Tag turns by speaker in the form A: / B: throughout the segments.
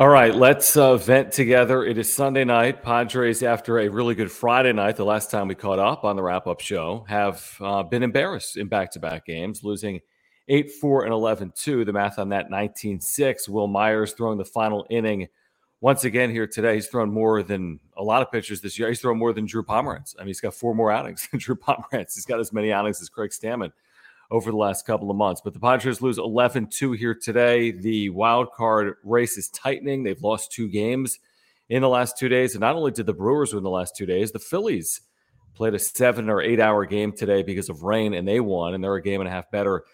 A: All right, let's uh, vent together. It is Sunday night. Padres, after a really good Friday night, the last time we caught up on the wrap up show, have uh, been embarrassed in back to back games, losing 8 4 and 11 2. The math on that 19 6. Wil Myers throwing the final inning once again here today. He's thrown more than a lot of pitchers this year. He's thrown more than Drew Pomeranz. I mean, he's got four more outings than Drew Pomeranz. He's got as many outings as Craig Stammen over the last couple of months. But the Padres lose 11 2 here today. The wild card race is tightening. They've lost two games in the last two days. And not only did the Brewers win the last two days, the Phillies played a seven or eight hour game today because of rain, and they won, and they're a game and a half better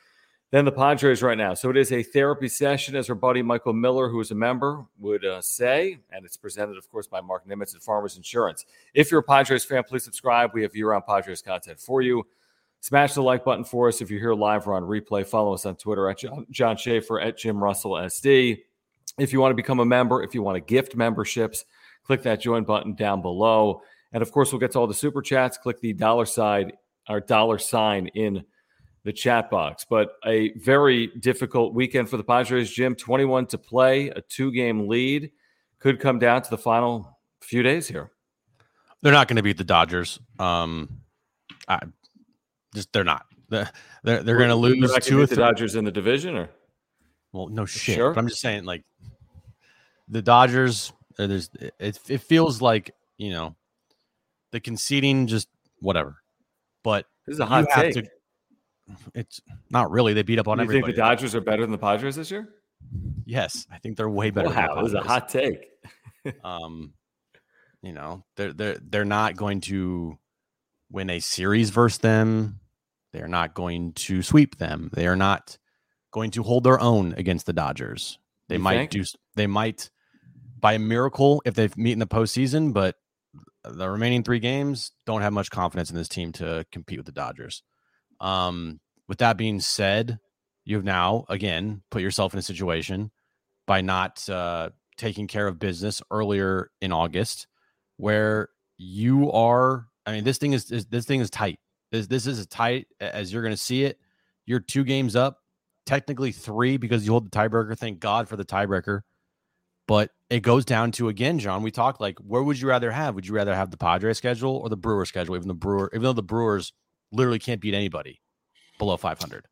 A: than the Padres right now. So it is a therapy session, as our buddy Michael Miller, who is a member, would uh, say. And it's presented, of course, by Mark Nimitz at Farmers Insurance. If you're a Padres fan, please subscribe. We have year round Padres content for you. Smash the like button for us if you're here live or on replay. Follow us on Twitter at John, Schaefer, at Jim Russell SD. If you want to become a member, if you want to gift memberships, click that join button down below. And of course, we'll get to all the super chats. Click the dollar side or dollar sign in the chat box. But a very difficult weekend for the Padres. Jim, 21 to play, a two game lead. Could come down to the final few days here.
B: They're not going to beat the Dodgers. Um, I, just they're not. They're they're, they're going to lose two
A: of the Dodgers in the division, or
B: well, no shit. Sure. But I'm just saying, like the Dodgers. Uh, there's it. It feels like you know the conceding, just whatever. But
A: this is a hot take. To,
B: it's not really. They beat up on
A: you
B: everybody.
A: Think the Dodgers are better than the Padres this year?
B: Yes, I think they're way better.
A: Wow, this is a hot take.
B: um, you know, they're they're they're not going to win a series versus them. They're not going to sweep them. They are not going to hold their own against the Dodgers. They you might think? do. They might by a miracle if they meet in the postseason, but the remaining three games don't have much confidence in this team to compete with the Dodgers. Um, with that being said, you've now again put yourself in a situation by not uh, taking care of business earlier in August, where you are I mean, this thing is, is this thing is tight. This this is as tight as you're going to see it. You're two games up, technically three because you hold the tiebreaker. Thank God for the tiebreaker. But it goes down to again, John. We talked like, where would you rather have? Would you rather have the Padres schedule or the Brewer schedule? Even the Brewer, even though the Brewers literally can't beat anybody below 500.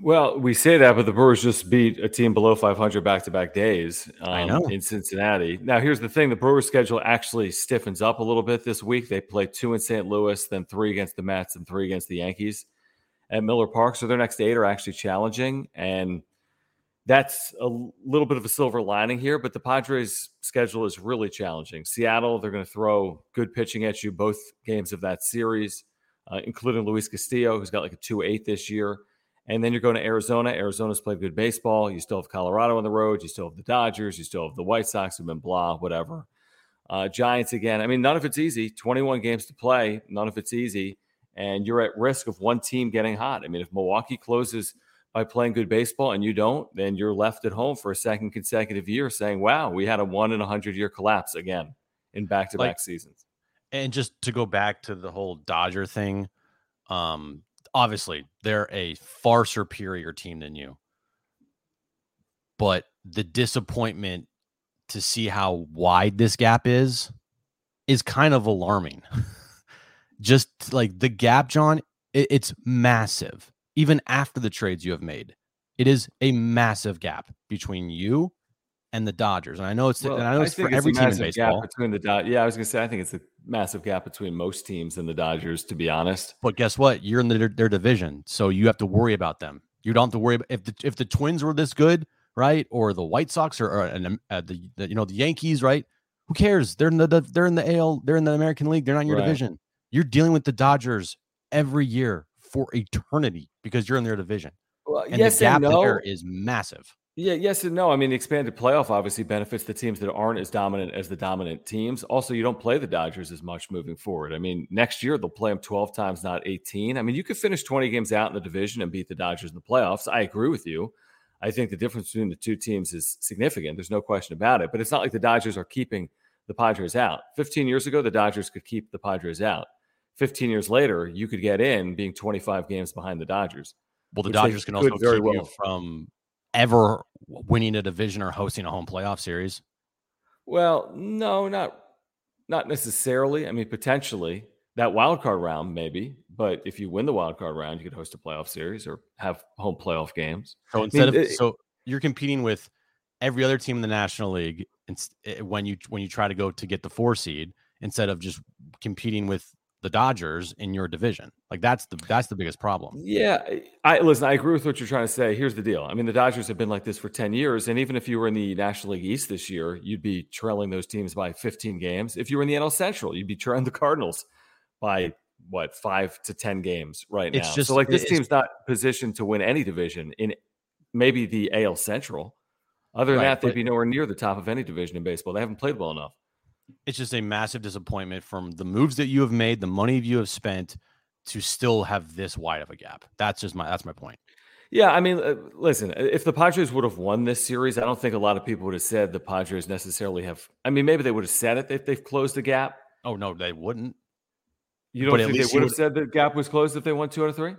A: Well, we say that, but the Brewers just beat a team below 500 back to back days
B: um,
A: in Cincinnati. Now, here's the thing the Brewers schedule actually stiffens up a little bit this week. They play two in St. Louis, then three against the Mets, and three against the Yankees at Miller Park. So their next eight are actually challenging. And that's a little bit of a silver lining here, but the Padres' schedule is really challenging. Seattle, they're going to throw good pitching at you both games of that series, uh, including Luis Castillo, who's got like a 2 8 this year. And then you're going to Arizona. Arizona's played good baseball. You still have Colorado on the road. You still have the Dodgers. You still have the White Sox who've been blah, whatever. Uh, Giants again. I mean, none of it's easy. 21 games to play. None of it's easy. And you're at risk of one team getting hot. I mean, if Milwaukee closes by playing good baseball and you don't, then you're left at home for a second consecutive year saying, wow, we had a one in a hundred year collapse again in back to back seasons.
B: And just to go back to the whole Dodger thing, um, obviously they're a far superior team than you. But the disappointment to see how wide this gap is is kind of alarming. Just like the gap, John, it, it's massive. Even after the trades you have made, it is a massive gap between you and the Dodgers. And I know it's well, and I know it's I for every team in baseball.
A: between the Dod- yeah, I was gonna say I think it's a massive gap between most teams and the Dodgers, to be honest.
B: But guess what? You're in the, their division, so you have to worry about them. You don't have to worry about if the if the Twins were this good, right? Or the White Sox or, or uh, the, the, you know the Yankees, right? Who cares? They're in the, they're in the AL, they're in the American League. They're not in your right. division. You're dealing with the Dodgers every year for eternity because you're in their division.
A: Well,
B: And
A: yes
B: the gap
A: and no.
B: there is massive.
A: Yeah, yes and no. I mean, the expanded playoff obviously benefits the teams that aren't as dominant as the dominant teams. Also, you don't play the Dodgers as much moving forward. I mean, next year they'll play them 12 times, not 18. I mean, you could finish 20 games out in the division and beat the Dodgers in the playoffs. I agree with you. I think the difference between the two teams is significant. There's no question about it. But it's not like the Dodgers are keeping the Padres out. 15 years ago, the Dodgers could keep the Padres out. 15 years later, you could get in being 25 games behind the Dodgers.
B: Well, the Dodgers can also keep you from ever winning a division or hosting a home playoff series.
A: Well, no, not not necessarily. I mean, potentially that wild card round, maybe. But if you win the wild card round, you could host a playoff series or have home playoff games.
B: So instead of
A: it-
B: so you're competing with every other team in the National League eh, when you when you try to go to get the four seed instead of just competing with the Dodgers in your division. Like that's the that's the biggest problem.
A: Yeah, I listen. I agree with what you're trying to say. Here's the deal. I mean, the Dodgers have been like this for 10 years, and even if you were in the National League East this year, you'd be trailing those teams by 15 games. If you were in the NL Central, you'd be trailing the Cardinals by what five to 10 games right
B: It's
A: now.
B: just-
A: so, like, this team's not positioned to win any division in maybe the AL Central. Other than
B: Right,
A: that, they'd
B: but-
A: be nowhere near the top of any division in baseball. They haven't played well enough.
B: It's just a massive disappointment from the moves that you have made, the money you have spent to still have this wide of a gap. That's just my that's my point.
A: Yeah, I mean, uh, listen, if the Padres would have won this series, I don't think a lot of people would have said the Padres necessarily have. I mean, maybe they would have said it if they've closed the gap.
B: Oh no, they wouldn't.
A: You don't
B: But
A: think they would have said the gap was closed if they won two out of three?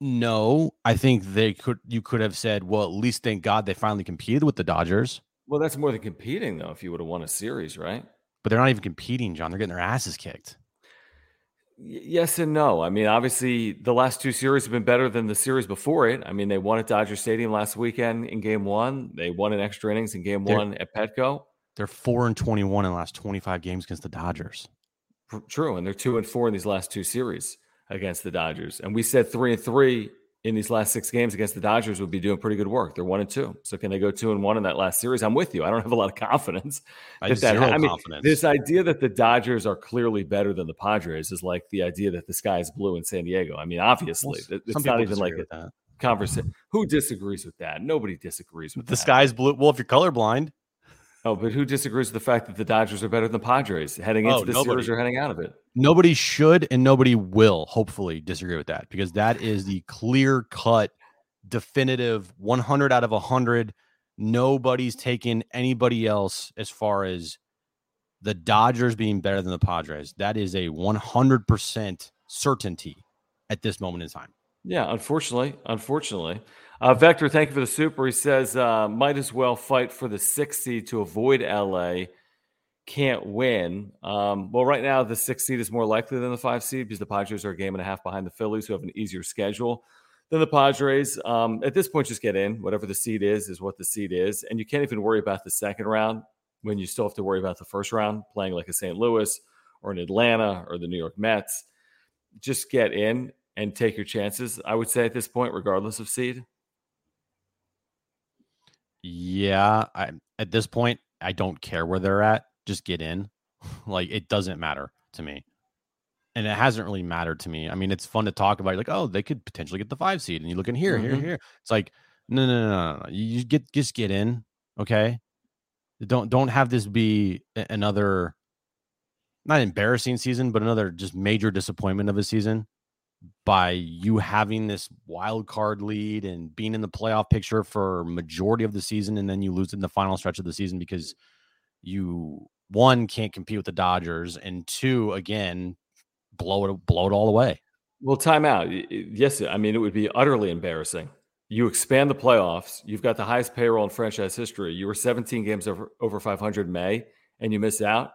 B: No, I think they could you could have said, well, at least thank God they finally competed with the Dodgers.
A: Well, that's more than competing, though. If you would have won a series, right?
B: But they're not even competing, John. They're getting their asses kicked.
A: Yes and no. I mean, obviously, the last two series have been better than the series before it. I mean, they won at Dodger Stadium last weekend in Game One. They won in extra innings in Game
B: They're-
A: One at Petco.
B: They're four and twenty-one in the last twenty-five games against the Dodgers.
A: True, and they're two and four in these last two series against the Dodgers. And we said three and three in these last six games against the Dodgers would be doing pretty good work. They're one and two. So can they go two and one in that last series? I'm with you. I don't have a lot of confidence.
B: I
A: that
B: have
A: that I mean,
B: confidence.
A: This idea that the Dodgers are clearly better than the Padres is like the idea that the sky is blue in San Diego. I mean, obviously,
B: Well,
A: it's not even like a
B: that.
A: conversation. Who disagrees with that? Nobody disagrees with
B: The
A: that.
B: sky's blue. Well, if you're colorblind,
A: Oh, but who disagrees with the fact that the Dodgers are better than the Padres heading
B: Oh,
A: into the
B: nobody.
A: series or heading out of it?
B: nobody should and nobody will hopefully disagree with that because that is the clear cut definitive 100 out of 100 nobody's taken anybody else as far as the dodgers being better than the padres that is a 100% certainty at this moment in time
A: Yeah, unfortunately, unfortunately. Uh, Vector, thank you for the super. He says, uh, might as well fight for the sixth seed to avoid LA. Can't win. Um, well, right now, the sixth seed is more likely than the five seed because the Padres are a game and a half behind the Phillies, who have an easier schedule than the Padres. Um, at this point, just get in. Whatever the seed is, is what the seed is. And you can't even worry about the second round when you still have to worry about the first round, playing like a St. Louis or an Atlanta or the New York Mets. Just get in and take your chances. I would say at this point, regardless of seed.
B: yeah I, at this point i don't care where they're at just get in like it doesn't matter to me and it hasn't really mattered to me. I mean, it's fun to talk about. Like, oh, they could potentially get the five seed, and you look in here, here,
A: Mhm.
B: here. It's like, no, no, no, no, you get just get in, okay? Don't don't have this be another not embarrassing season, but another just major disappointment of a season by you having this wild card lead and being in the playoff picture for majority of the season, and then you lose in the final stretch of the season because you one can't compete with the Dodgers, and two again blow it blow it all away.
A: Well, timeout. Yes, I mean it would be utterly embarrassing. You expand the playoffs. You've got the highest payroll in franchise history. You were 17 games over over 500 in May, and you miss out.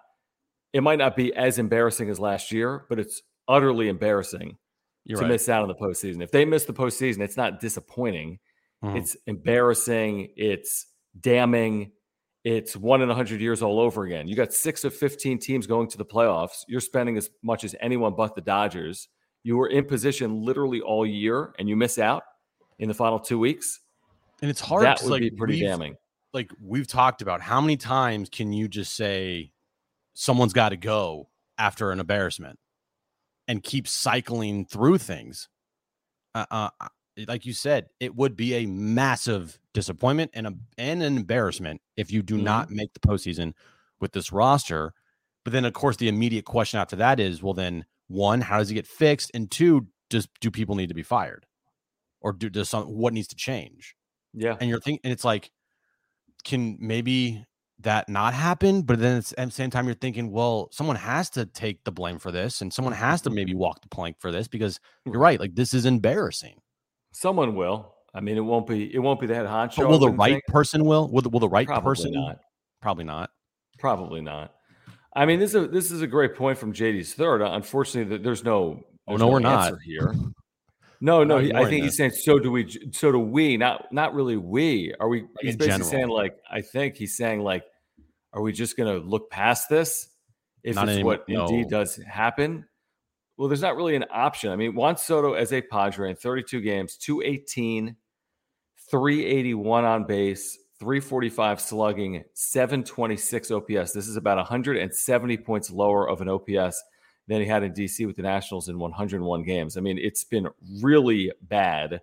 A: It might not be as embarrassing as last year, but it's utterly embarrassing
B: You're
A: to
B: right.
A: miss out on the postseason. If they miss the postseason, it's not disappointing.
B: Mhm.
A: It's embarrassing. It's damning. It's one in a hundred years all over again. You got six of 15 teams going to the playoffs. You're spending as much as anyone but the Dodgers. You were in position literally all year and you miss out in the final two weeks.
B: and it's hard.
A: that would
B: like,
A: be pretty damning.
B: Like we've talked about, how many times can you just say someone's got to go after an embarrassment and keep cycling through things? uh, uh, like you said, it would be a massive disappointment and a and an embarrassment if you do mm-hmm. not make the postseason with this roster. But then, of course, the immediate question after that is, well, then one, how does it get fixed? And two, does do people need to be fired, or do does some what needs to change?
A: Yeah,
B: and you're thinking, and it's like, can maybe that not happen? But then at the same time, you're thinking, well, someone has to take the blame for this, and someone has to maybe mm-hmm. walk the plank for this because you're right, like this is embarrassing.
A: Someone will. I mean, it won't be. It won't be the head honcho.
B: But will the right person will? Will the, will the right
A: Probably
B: person?
A: Not.
B: Probably not.
A: Probably not. I mean, this is a, this is a great point from JD's third. Unfortunately, there's no.
B: Oh, there's oh no,
A: no
B: we're not
A: here. No, no. He, I think he's saying so do we. So do we. Not not really. We are we. He's In basically general. saying like I think he's saying like, are we just to look past this if not it's what no. indeed does happen? Well, there's not really an option. I mean, Juan Soto as a Padre in 32 games, 218, 381 on base, 345 slugging, 726 OPS. This is about 170 points lower of an OPS than he had in DC with the Nationals in 101 games. I mean, it's been really bad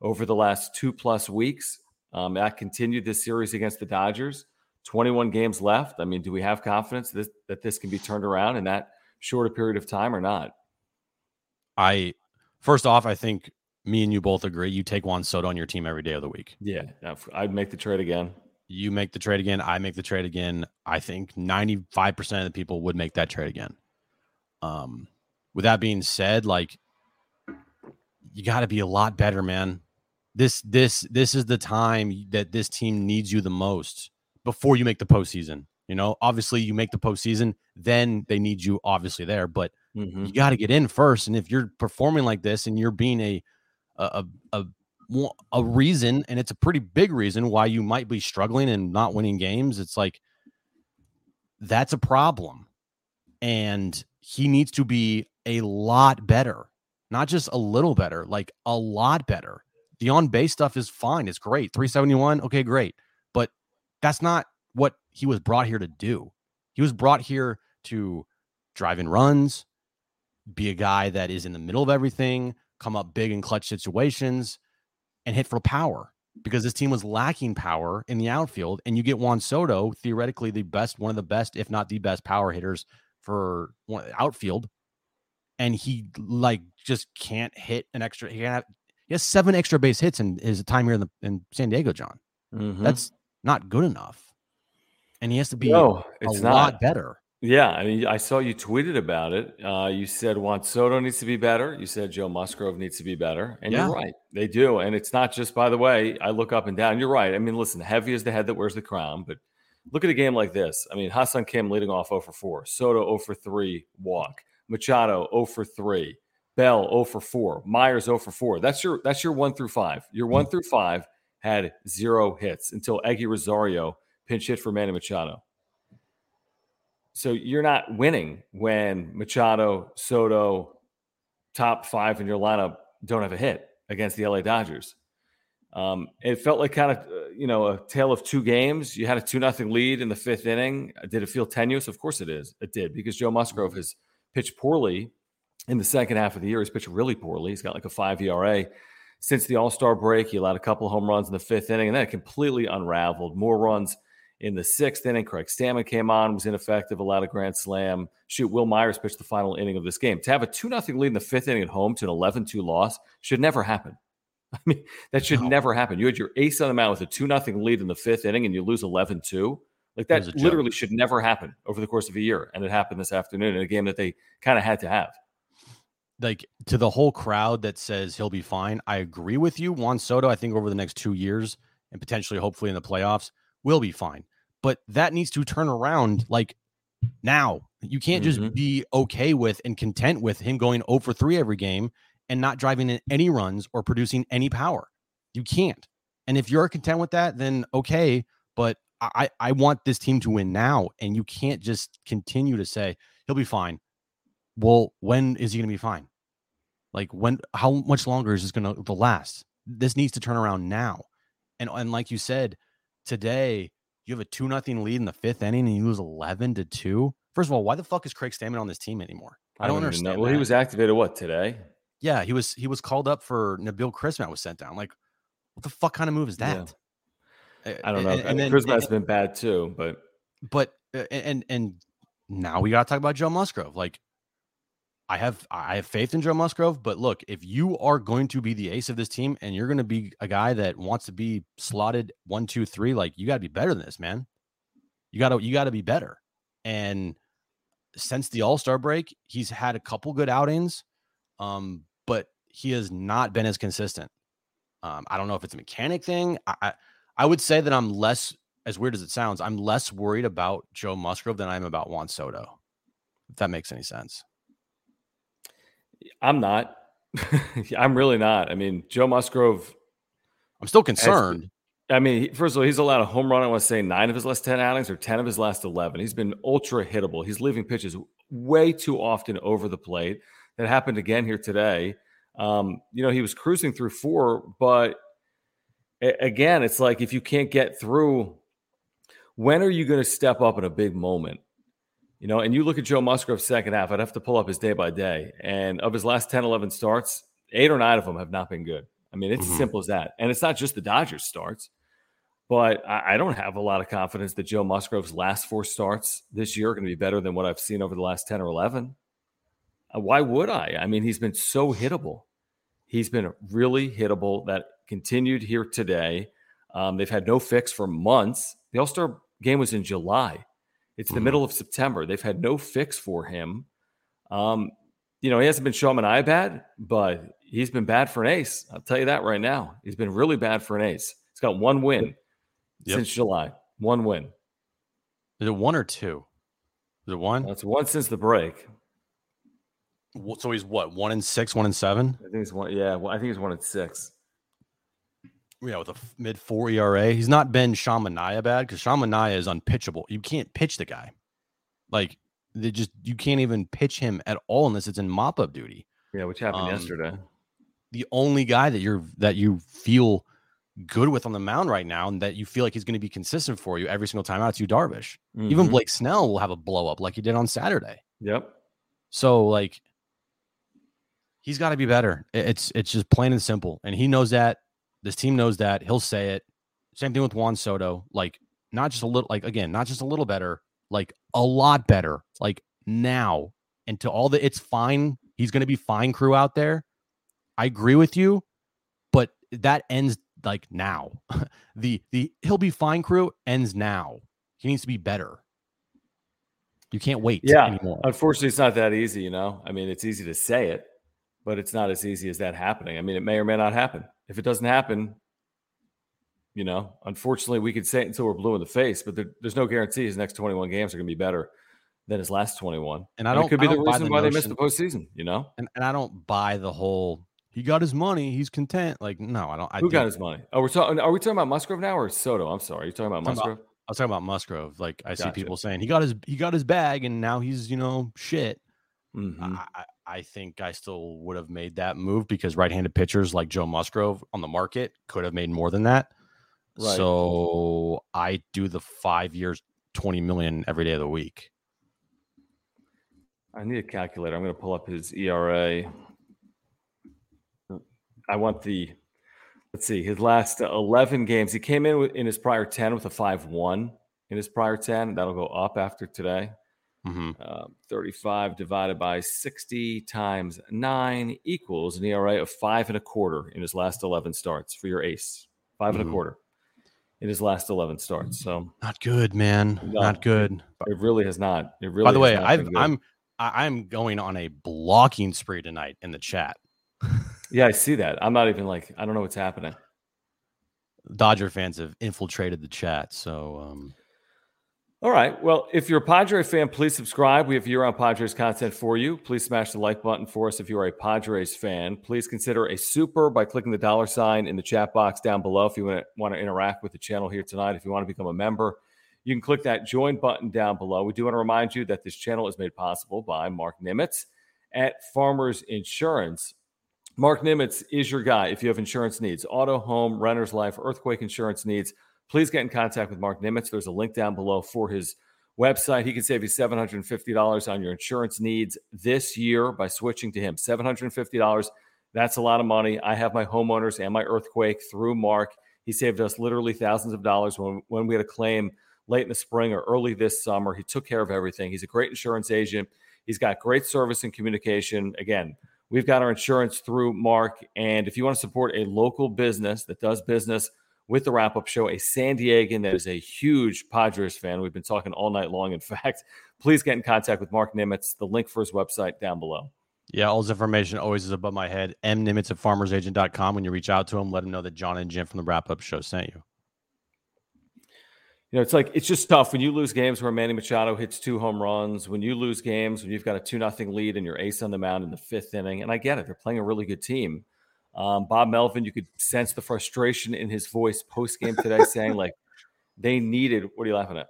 A: over the last two plus weeks. Um, that continued this series against the Dodgers. 21 games left. I mean, do we have confidence that, that this can be turned around in that shorter period of time or not?
B: I, first off, I think me and you both agree you take Juan Soto on your team every day of the week.
A: Yeah, I'd make the trade again.
B: You make the trade again. I make the trade again. I think 95% of the people would make that trade again. Um, with that being said, like you got to be a lot better, man. This this this is the time that this team needs you the most before you make the postseason. You know, obviously you make the postseason, then they need you obviously there, but mm-hmm. you got to get in first. And if you're performing like this and you're being a a, a a reason, and it's a pretty big reason why you might be struggling and not winning games. It's like that's a problem, and he needs to be a lot better, not just a little better, like a lot better. The on base stuff is fine; it's great. Three seventy one, okay, great, but that's not what he was brought here to do. He was brought here to drive in runs, be a guy that is in the middle of everything, come up big in clutch situations, and hit for power because this team was lacking power in the outfield. And you get Juan Soto, theoretically the best, one of the best, if not the best power hitters for one, outfield. And he like just can't hit an extra. He, have, he has seven extra base hits in his time here in, the, in San Diego, John. Mm-hmm. That's not good enough. And he has to be no, it's a not. lot better.
A: Yeah, I mean, I saw you tweeted about it. Uh, you said Juan Soto needs to be better. You said Joe Musgrove needs to be better, and yeah. you're right. They do, and it's not just by the way. I look up and down. You're right. I mean, listen, heavy is the head that wears the crown, but look at a game like this. I mean, Ha-Seong Kim leading off 0 for 4, Soto 0 for 3, walk, Machado 0 for 3, Bell 0 for 4, Myers 0 for 4. That's your that's your one through five. Your one mm. through five had zero hits until Eguy Rosario pinch hit for Manny Machado. So you're not winning when Machado, Soto, top five in your lineup don't have a hit against the LA Dodgers. Um, it felt like kind of uh, you know a tale of two games. You had a two nothing lead in the fifth inning. Did it feel tenuous? Of course it is. It did because Joe Musgrove has pitched poorly in the second half of the year. He's pitched really poorly. He's got like a five ERA since the All Star break. He allowed a couple home runs in the fifth inning, and then it completely unraveled. More runs in the sixth inning, Craig Stammen came on, was ineffective, allowed a grand slam. Shoot, Wil Myers pitched the final inning of this game. To have a 2 0 lead in the fifth inning at home to an 11 2 loss should never happen. I mean, that should no. never happen. You had your ace on the mound with a 2 0 lead in the fifth inning and you lose 11 2. Like that literally should never happen over the course of a year. And it happened this afternoon in a game that they kind of had to have.
B: Like to the whole crowd that says he'll be fine, I agree with you. Juan Soto, I think over the next two years and potentially, hopefully, in the playoffs, will be fine. But that needs to turn around like now. You can't just mm-hmm. be okay with and content with him going over 3 every game and not driving in any runs or producing any power. You can't. And if you're content with that, then okay. But I, I want this team to win now. And you can't just continue to say he'll be fine. Well, when is he going to be fine? Like when? How much longer is this going to last? This needs to turn around now. And and like you said today, you have a two nothing lead in the fifth inning and you lose eleven to two. First of all, why the fuck is Craig Stammen on this team anymore?
A: I don't, I don't understand. Well, he was activated what today?
B: Yeah, he was he was called up for Nabil Crismatt was sent down. Like, what the fuck kind of move is that?
A: Yeah. I don't know. And, and then Crismatt's been bad too, but
B: but uh, and and now we got to talk about Joe Musgrove. Like, I have I have faith in Joe Musgrove, but look, if you are going to be the ace of this team and you're going to be a guy that wants to be slotted one, two, three, like you got to be better than this, man. You got to you got to be better. And since the All Star break, he's had a couple good outings, um, but he has not been as consistent. Um, I don't know if it's a mechanic thing. I, I, I would say that I'm less, as weird as it sounds, I'm less worried about Joe Musgrove than I'm about Juan Soto. If that makes any sense.
A: I'm not. I'm really not. I mean, Joe Musgrove.
B: I'm still concerned.
A: I mean, first of all, he's allowed a home run. I want to say nine of his last 10 outings or 10 of his last 11. He's been ultra hittable. He's leaving pitches way too often over the plate. That happened again here today. Um, you know, he was cruising through four, but again, it's like if you can't get through, when are you going to step up in a big moment? You know, and you look at Joe Musgrove's second half, I'd have to pull up his day by day. And of his last 10, 11 starts, eight or nine of them have not been good. I mean, it's mm-hmm. as simple as that. And it's not just the Dodgers starts. But I, I don't have a lot of confidence that Joe Musgrove's last four starts this year are going to be better than what I've seen over the last 10 or 11. Uh, why would I? I mean, he's been so hittable. He's been really hittable. That continued here today. Um, they've had no fix for months. The All Star game was in July. It's the mm-hmm. middle of September. They've had no fix for him. Um, you know, he hasn't been showing an eye bad, but he's been bad for an ace. I'll tell you that right now. He's been really bad for an ace. He's got one win yep. since July. One win.
B: Is it one or two? Is it one?
A: That's one since the break.
B: So he's what? One in six, one in seven.
A: I think it's one. Yeah, well, I think it's one in six.
B: Yeah, with a mid four ERA, he's not been Sean Manaea bad because Sean Manaea is unpitchable. You can't pitch the guy. Like they just you can't even pitch him at all unless it's in mop up duty.
A: Yeah, which happened um, yesterday.
B: The only guy that you're that you feel good with on the mound right now and that you feel like he's going to be consistent for you every single time out, it's Yu Darvish. Mm-hmm. Even Blake Snell will have a blow up like he did on Saturday.
A: Yep.
B: So like he's got to be better. It's it's just plain and simple. And he knows that. This team knows that. He'll say it. Same thing with Juan Soto. Like not just a little like again, not just a little better, like a lot better. Like now. And to all the it's fine. He's going to be fine crew out there. I agree with you, but that ends like now. the the he'll be fine crew ends now. He needs to be better. You can't wait
A: yeah.
B: anymore.
A: Unfortunately, it's not that easy, you know. I mean, it's easy to say it, but it's not as easy as that happening. I mean, it may or may not happen. If it doesn't happen, you know, unfortunately, we could say it until we're blue in the face, but there, there's no guarantee his next 21 games are going to be better than his last 21.
B: And I don't.
A: And could be
B: the
A: reason
B: the
A: why
B: notion,
A: they missed the postseason. You know.
B: And, and I don't buy the whole he got his money. He's content. Like, no, I don't. I
A: Who got his money? Oh, we're talking. Are we talking about Musgrove now or Soto? I'm sorry. you're you talking about talking Musgrove?
B: About, I was talking about Musgrove. Like, I gotcha. see people saying he got his he got his bag, and now he's you know shit. Mm-hmm. I, I think I still would have made that move because right-handed pitchers like Joe Musgrove on the market could have made more than that. Right. So I do the five years, twenty million every day of the week.
A: I need a calculator. I'm going to pull up his ERA. I want the let's see his last 11 games. He came in in his prior 10 with a 5-1 in his prior 10. That'll go up after today. Mm-hmm. Uh, 35 divided by 60 times nine equals an ERA of five and a quarter in his last 11 starts for your ace. 5 mm-hmm. and a mm-hmm. quarter in his last 11 starts. So
B: not good, man. No, not good.
A: It really has not. It really.
B: By the way, I've, I'm I'm going on a blocking spree tonight in the chat.
A: Yeah, I see that. I'm not even like I don't know what's happening.
B: Dodger fans have infiltrated the chat, so um
A: all right. Well, if you're a Padre fan, please subscribe. We have year-round Padres content for you. Please smash the like button for us if you are a Padres fan. Please consider a super by clicking the dollar sign in the chat box down below if you want to, want to interact with the channel here tonight. If you want to become a member, you can click that join button down below. We do want to remind you that this channel is made possible by Mark Nimitz at Farmers Insurance. Mark Nimitz is your guy if you have insurance needs, auto, home, renter's life, earthquake insurance needs. Please get in contact with Mark Nimitz. There's a link down below for his website. He can save you $750 on your insurance needs this year by switching to him. $750 That's a lot of money. I have my homeowners and my earthquake through Mark. He saved us literally thousands of dollars when, when we had a claim late in the spring or early this summer. He took care of everything. He's a great insurance agent. He's got great service and communication. Again, we've got our insurance through Mark. And if you want to support a local business that does business with the wrap up show, a San Diegan that is a huge Padres fan, we've been talking all night long. In fact, please get in contact with Mark Nimitz. The link for his website down below.
B: Yeah, all this information always is above my head. M Nimitz at farmersagent.com. When you reach out to him, let him know that John and Jim from the wrap up show sent you.
A: You know, it's like it's just tough when you lose games where Manny Machado hits two home runs. When you lose games when you've got a two nothing lead and your ace on the mound in the fifth inning, and I get it, they're playing a really good team. Um, Bob Melvin, you could sense the frustration in his voice post game today, saying like they needed. What are you laughing at?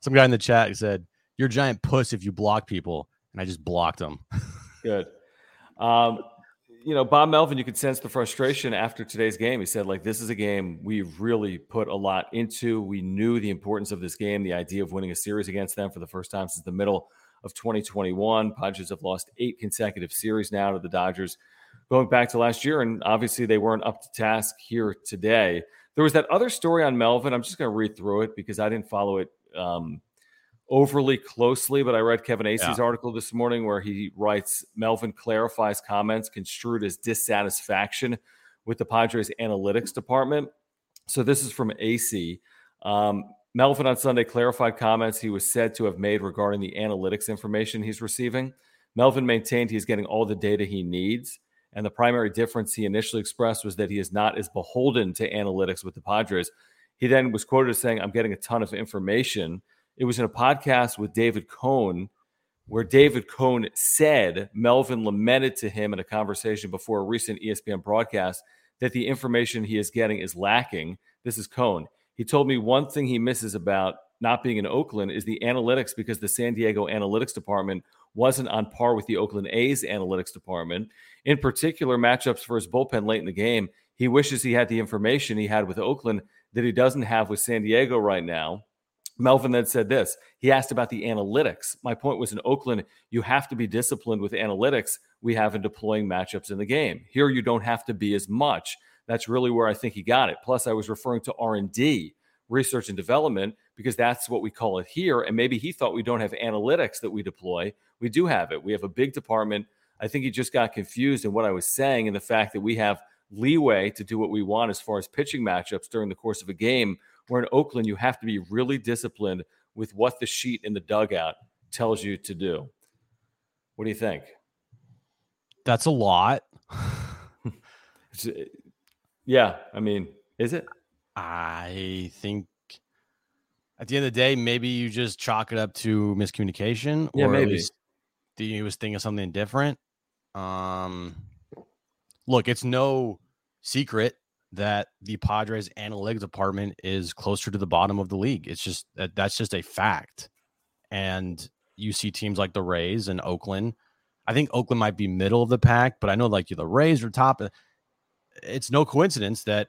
B: Some guy in the chat said, "You're a giant puss if you block people," and I just blocked them.
A: Good. Um, you know, Bob Melvin, you could sense the frustration after today's game. He said, like, this is a game we've really put a lot into. We knew the importance of this game, the idea of winning a series against them for the first time since the middle of 2021. Padres have lost eight consecutive series now to the Dodgers going back to last year. And obviously, they weren't up to task here today. There was that other story on Melvin. I'm just going to read through it because I didn't follow it um, overly closely, but I read Kevin Acee's yeah. article this morning where he writes Melvin clarifies comments construed as dissatisfaction with the Padres analytics department. So this is from Acee. Um, Melvin on Sunday clarified comments he was said to have made regarding the analytics information he's receiving. Melvin maintained he's getting all the data he needs. And the primary difference he initially expressed was that he is not as beholden to analytics with the Padres. He then was quoted as saying, I'm getting a ton of information it was in a podcast with David Cone, where David Cone said Melvin lamented to him in a conversation before a recent ESPN broadcast that the information he is getting is lacking. This is Cone. He told me one thing he misses about not being in Oakland is the analytics because the San Diego analytics department wasn't on par with the Oakland A's analytics department. In particular, matchups for his bullpen late in the game. He wishes he had the information he had with Oakland that he doesn't have with San Diego right now. Melvin then said this. He asked about the analytics. My point was in Oakland, you have to be disciplined with analytics we have in deploying matchups in the game. Here, you don't have to be as much. That's really where I think he got it. Plus, I was referring to R and D, research and development, because that's what we call it here. And maybe he thought we don't have analytics that we deploy. We do have it. We have a big department. I think he just got confused in what I was saying and the fact that we have leeway to do what we want as far as pitching matchups during the course of a game where in Oakland, you have to be really disciplined with what the sheet in the dugout tells you to do. What do you think?
B: That's a lot.
A: Uh, yeah, I mean, is it?
B: I think at the end of the day, maybe you just chalk it up to miscommunication,
A: yeah,
B: or
A: maybe.
B: at least he was thinking of something different. Um, look, it's no secret that the Padres analytics department is closer to the bottom of the league. It's just that that's just a fact. And you see teams like the Rays and Oakland. I think Oakland might be middle of the pack, but I know like the Rays are top. It's no coincidence that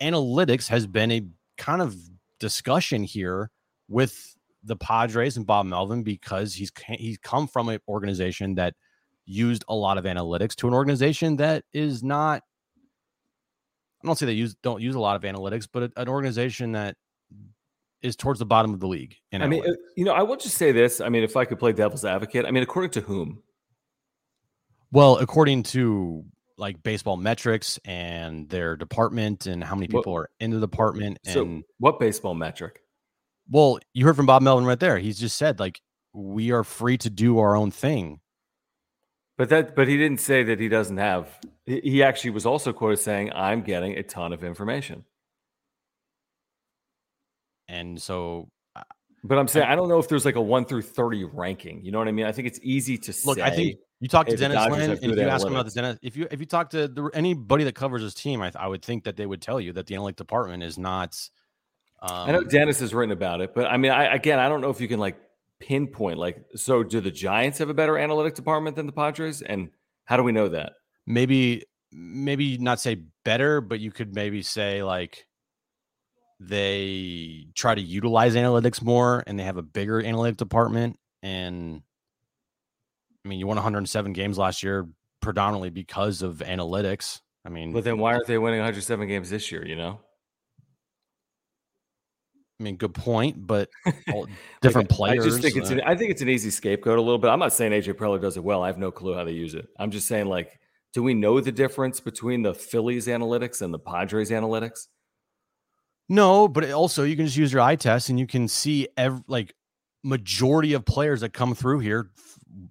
B: analytics has been a kind of discussion here with the Padres and Bob Melvin because he's he's come from an organization that used a lot of analytics to an organization that is not I don't say they use don't use a lot of analytics, but an organization that is towards the bottom of the league.
A: I mean, uh, you know, I will just say this. I mean, if I could play devil's advocate, I mean, according to whom?
B: Well, according to like baseball metrics and their department and how many people what, are in the department. And
A: so what baseball metric?
B: Well, you heard from Bob Melvin right there. He's just said like we are free to do our own thing.
A: But that, but he didn't say that he doesn't have. He actually was also quoted saying, "I'm getting a ton of information."
B: And so,
A: but I'm saying I, I don't know if there's like a one through thirty ranking. You know what I mean? I think it's easy to
B: look.
A: Say,
B: I think you talk to Dennis Lin, and if you ask him about this, Dennis, if you if you talk to the, anybody that covers his team, I, I would think that they would tell you that the analytic department is not.
A: Um, I know um, Dennis has written about it, but I mean, I again, I don't know if you can like pinpoint like so do the Giants have a better analytic department than the Padres and how do we know that?
B: Maybe maybe not say better, but you could maybe say like they try to utilize analytics more and they have a bigger analytic department and I mean you won 107 games last year predominantly because of analytics. I mean,
A: but then why aren't they winning 107 games this year? You know,
B: I mean, good point, but different like, players.
A: I just think it's an, uh I think it's an easy scapegoat a little bit. I'm not saying AJ Preller does it well. I have no clue how they use it. I'm just saying, like, do we know the difference between the Phillies analytics and the Padres analytics?
B: No, but also you can just use your eye test and you can see every like majority of players that come through here.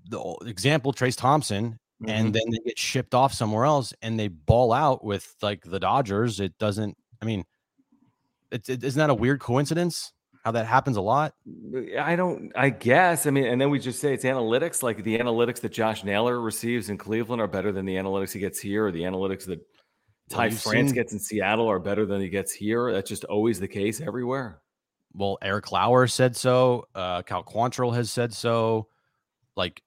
B: The example, Trayce Thompson, mm-hmm. and then they get shipped off somewhere else and they ball out with like the Dodgers. It doesn't. I mean, it's it, isn't that a weird coincidence? How that happens a lot?
A: I don't. I guess. I mean, and then we just say it's analytics. Like the analytics that Josh Naylor receives in Cleveland are better than the analytics he gets here, or the analytics that Ty well, France seen... gets in Seattle are better than he gets here. That's just always the case everywhere.
B: Well, Eric Lauer said so. Uh, Cal Quantrill has said so. Like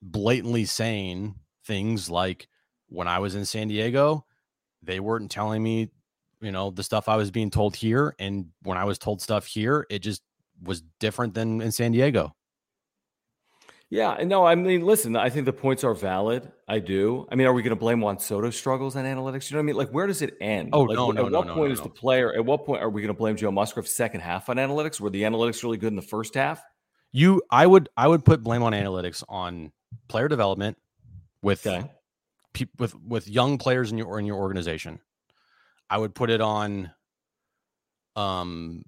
B: blatantly saying things like, when I was in San Diego, they weren't telling me you know, the stuff I was being told here. And when I was told stuff here, it just was different than in San Diego.
A: Yeah, no, I mean, listen, I think the points are valid. I do. I mean, are we going to blame Juan Soto struggles on analytics? You know what I mean? Like, where does it end?
B: Oh,
A: like,
B: no, no,
A: At what
B: no,
A: point
B: no,
A: is the player? At what point are we going to blame Joe Musgrove's second half on analytics? Were the analytics really good in the first half?
B: You, I would, I would put blame on analytics on player development with, okay. pe- with, with young players in your in your organization. I would put it on um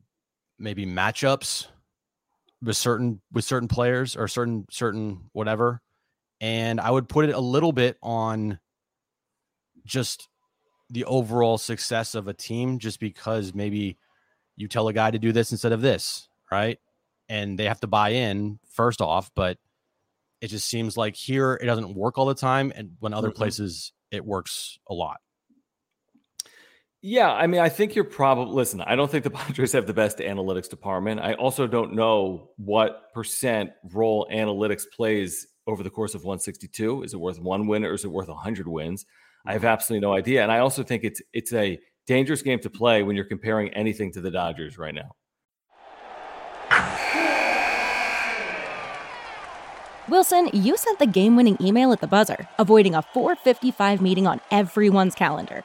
B: maybe matchups with certain with certain players or certain certain whatever and I would put it a little bit on just the overall success of a team just because maybe you tell a guy to do this instead of this, right? And they have to buy in first off, but it just seems like here it doesn't work all the time and when other mm-hmm. places it works a lot.
A: Yeah, I mean, I think you're probably listen. I don't think the Padres have the best analytics department. I also don't know what percent role analytics plays over the course of 162. Is it worth one win or is it worth 100 wins? I have mm-hmm. absolutely no idea. And I also think it's it's a dangerous game to play when you're comparing anything to the Dodgers right now.
C: Wilson, you sent the game-winning email at the buzzer, avoiding a 4:55 meeting on everyone's calendar.